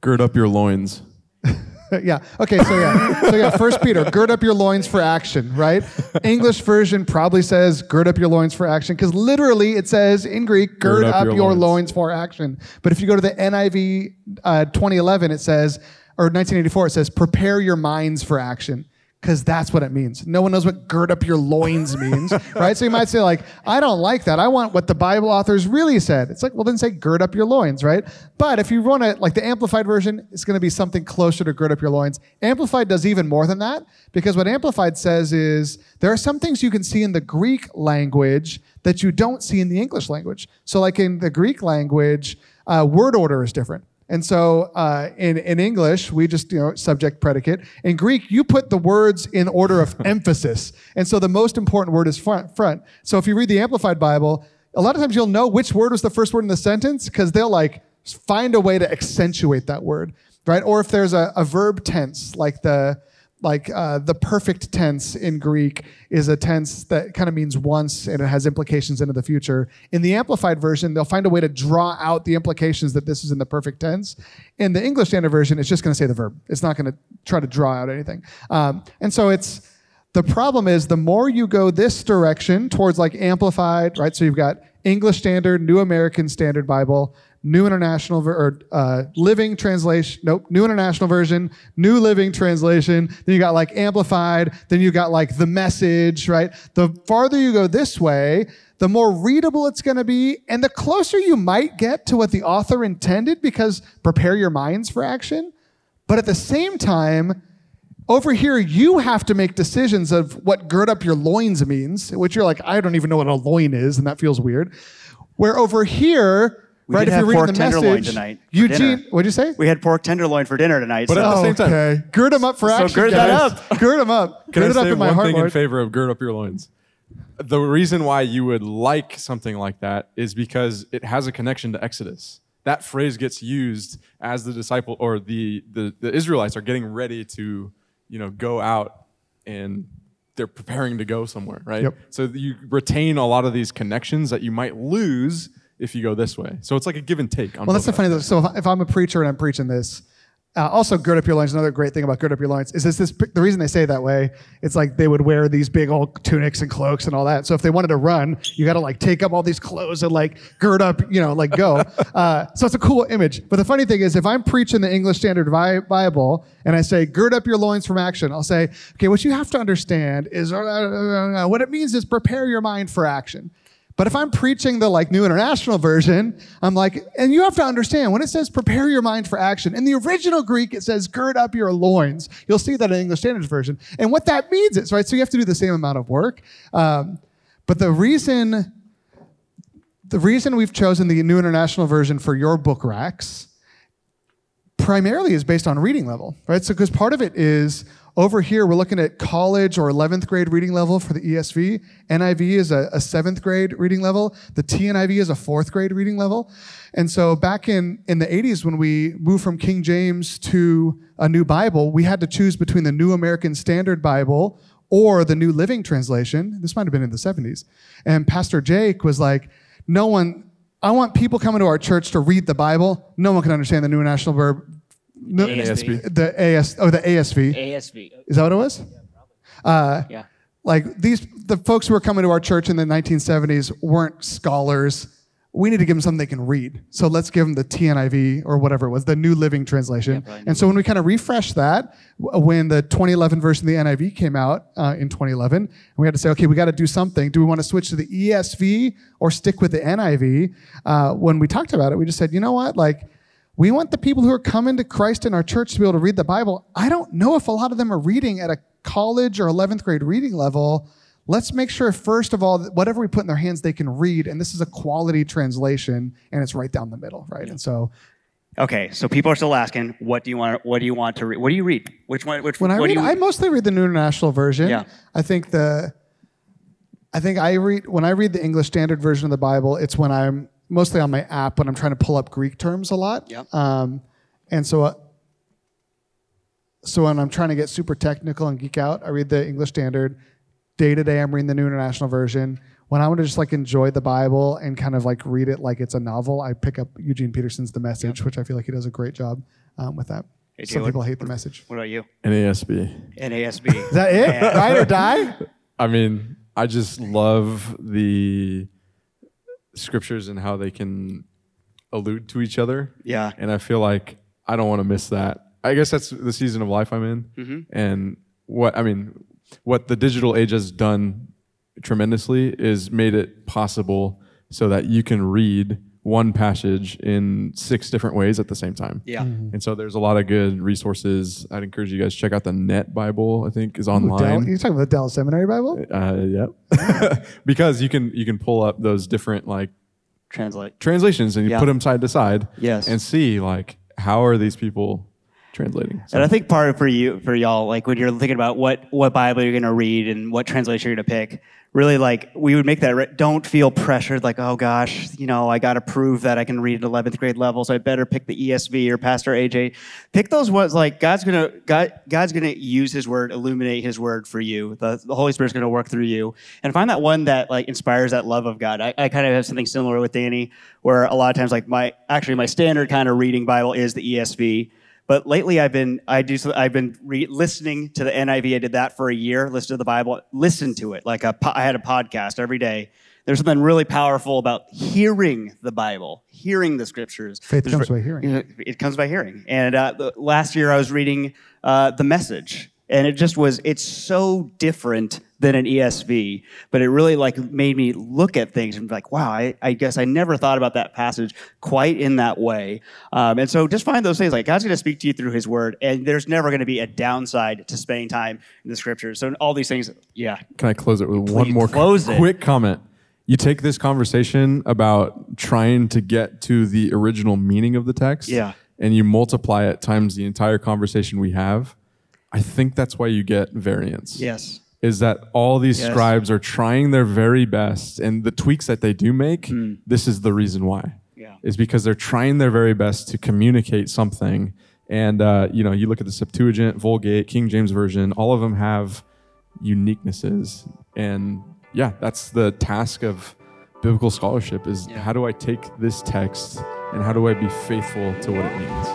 gird up your loins. [LAUGHS] yeah. Okay. So yeah. So yeah. First Peter, gird up your loins for action. Right. English version probably says gird up your loins for action because literally it says in Greek, gird, up, your, loins. loins. for action. But if you go to the NIV uh, 2011, it says, or 1984, it says prepare your minds for action because that's what it means. No one knows what gird up your loins means, [LAUGHS] right? So you might say, like, I don't like that. I want what the Bible authors really said. It's like, well, then say gird up your loins, right? But if you want to, like the Amplified version, it's going to be something closer to gird up your loins. Amplified does even more than that because what Amplified says is there are some things you can see in the Greek language that you don't see in the English language. So, like in the Greek language, uh, word order is different. And so uh, in, in English, we just, you know, subject, predicate. In Greek, you put the words in order of [LAUGHS] emphasis. And so the most important word is front, front. So if you read the Amplified Bible, a lot of times you'll know which word was the first word in the sentence because they'll like find a way to accentuate that word, right? Or if there's a, a verb tense, like the, like uh, the perfect tense in Greek is a tense that kind of means once and it has implications into the future. In the Amplified version, they'll find a way to draw out the implications that this is in the perfect tense. In the English Standard Version, it's just going to say the verb. It's not going to try to draw out anything. Um, and so it's the problem is the more you go this direction towards like Amplified, right? So you've got English Standard, New American Standard Bible, New International ver- or uh, Living Translation. Nope, New International Version, New Living Translation. Then you got like Amplified. Then you got like the Message. Right. The farther you go this way, the more readable it's going to be, and the closer you might get to what the author intended. Because prepare your minds for action. But at the same time, over here, you have to make decisions of what gird up your loins means, which you're like, I don't even know what a loin is, and that feels weird. Where over here, we right? If you're pork reading the message, tonight Eugene, what'd you say? We had pork tenderloin for dinner tonight. But so. at the same time, okay. gird them up for action. So gird guys. that up. [LAUGHS] gird them up. Can gird I it up say in my one heart, thing Lord. in favor of gird up your loins? The reason why you would like something like that is because it has a connection to Exodus. That phrase gets used as the disciple or the, the, the Israelites are getting ready to, you know, go out and they're preparing to go somewhere, right? Yep. So you retain a lot of these connections that you might lose if you go this way. So it's like a give and take. well, that's the funny thing. So if, if I'm a preacher and I'm preaching this, uh, also, gird up your loins. Another great thing about gird up your loins is this, this. The reason they say it that way, it's like they would wear these big old tunics and cloaks and all that. So if they wanted to run, you got to like take up all these clothes and like gird up, you know, like go. [LAUGHS] uh, so it's a cool image. But the funny thing is, if I'm preaching the English Standard Bible and I say gird up your loins from action, I'll say, okay, what you have to understand is uh, what it means is prepare your mind for action. But if I'm preaching the like New International Version, I'm like, and you have to understand when it says prepare your mind for action, in the original Greek it says gird up your loins. You'll see that in the English Standard Version. And what that means is, right, so you have to do the same amount of work. Um, but the reason, the reason we've chosen the New International Version for your book racks primarily is based on reading level, right? So, because part of it is over here, we're looking at college or 11th grade reading level for the ESV. NIV is a, a seventh grade reading level. The TNIV is a fourth grade reading level. And so back in, in the 80s, when we moved from King James to a new Bible, we had to choose between the New American Standard Bible or the New Living Translation. This might have been in the 70s. And Pastor Jake was like, no one, I want people coming to our church to read the Bible. No one can understand the New National Verb no, ASV. The AS oh the ASV. ASV. Is that what it was? Uh, Yeah. Like these, the folks who were coming to our church in the 1970s weren't scholars. We need to give them something they can read. So let's give them the TNIV or whatever it was, the New Living Translation. probably and so when we kind of refreshed that, when the 2011 version of the NIV came out uh, in 2011, and we had to say, okay, we got to do something. Do we want to switch to the ESV or stick with the NIV? Uh, when we talked about it, we just said, you know what, like we want the people who are coming to Christ in our church to be able to read the Bible. I don't know if a lot of them are reading at a college or 11th grade reading level. Let's make sure, first of all, that whatever we put in their hands, they can read. And this is a quality translation, and it's right down the middle, right? And so Okay, so people are still asking, what do you want? What do you want to read? What do you read? Which one? Which when I what read, do you I mostly read the New International Version. Yeah. I think the, I think I read when I read the English Standard Version of the Bible. It's when I'm mostly on my app when I'm trying to pull up Greek terms a lot. Yep. Um, and so, uh, so when I'm trying to get super technical and geek out, I read the English Standard. Day to day, I'm reading the New International Version. When I want to just like enjoy the Bible and kind of like read it like it's a novel, I pick up Eugene Peterson's The Message, which I feel like he does a great job um, with that. AJ, Some what- people hate the message. What about you? NASB. NASB. Is that it? Ride or die? [LAUGHS] I mean, I just love the scriptures and how they can allude to each other. Yeah. And I feel like I don't want to miss that. I guess that's the season of life I'm in. Mm-hmm. And what, I mean, what the digital age has done tremendously is made it possible so that you can read one passage in six different ways at the same time. Yeah. And so there's a lot of good resources. I'd encourage you guys to check out the Net Bible. I think is Dell, online. you're talking about the Dallas Seminary Bible? Uh, yeah, [LAUGHS] because you can you can pull up those different like Translate. translations and you Yeah. put them side to side. Yes. and see like how are these people translating. So, And I think part of for you, for y'all, like when you're thinking about what what Bible you're going to read and what translation you're going to pick, really like we would make that. Re- don't feel pressured, like oh gosh, you know, I got to prove that I can read at 11th grade level, so I better pick the ESV or Pastor AJ. Pick those ones like God's gonna God God's gonna use His Word, illuminate His Word for you. The, the Holy Spirit's gonna work through you, and find that one that like inspires that love of God. I, I kind of have something similar with Danny, where a lot of times like my actually my standard kind of reading Bible is the ESV. But lately, I've been I do I've been re- listening to the NIV. I did that for a year. Listen to the Bible, listen to it like a po- I had a podcast every day. There's something really powerful about hearing the Bible, hearing the scriptures. Faith There's comes by hearing. you know, It comes by hearing. And uh, the, last year, I was reading uh, the Message, and it just was. It's so different than an ESV, but it really like made me look at things and be like, wow, I, I guess I never thought about that passage quite in that way. Um, and so just find those things like God's going to speak to you through His Word, and there's never going to be a downside to spending time in the Scriptures. So all these things, yeah, can I close it with one more close it. quick comment? You take this conversation about trying to get to the original meaning of the text, Yeah. and you multiply it times the entire conversation we have. I think that's why you get variance. yes, is that all these Yes. scribes are trying their very best and the tweaks that they do make this is the reason why. Yeah. is because they're trying their very best to communicate something and uh, you know you look at the septuagint vulgate king james version all of them have uniquenesses and yeah that's the task of biblical scholarship is Yeah. how do i take this text and how do i be faithful to what it means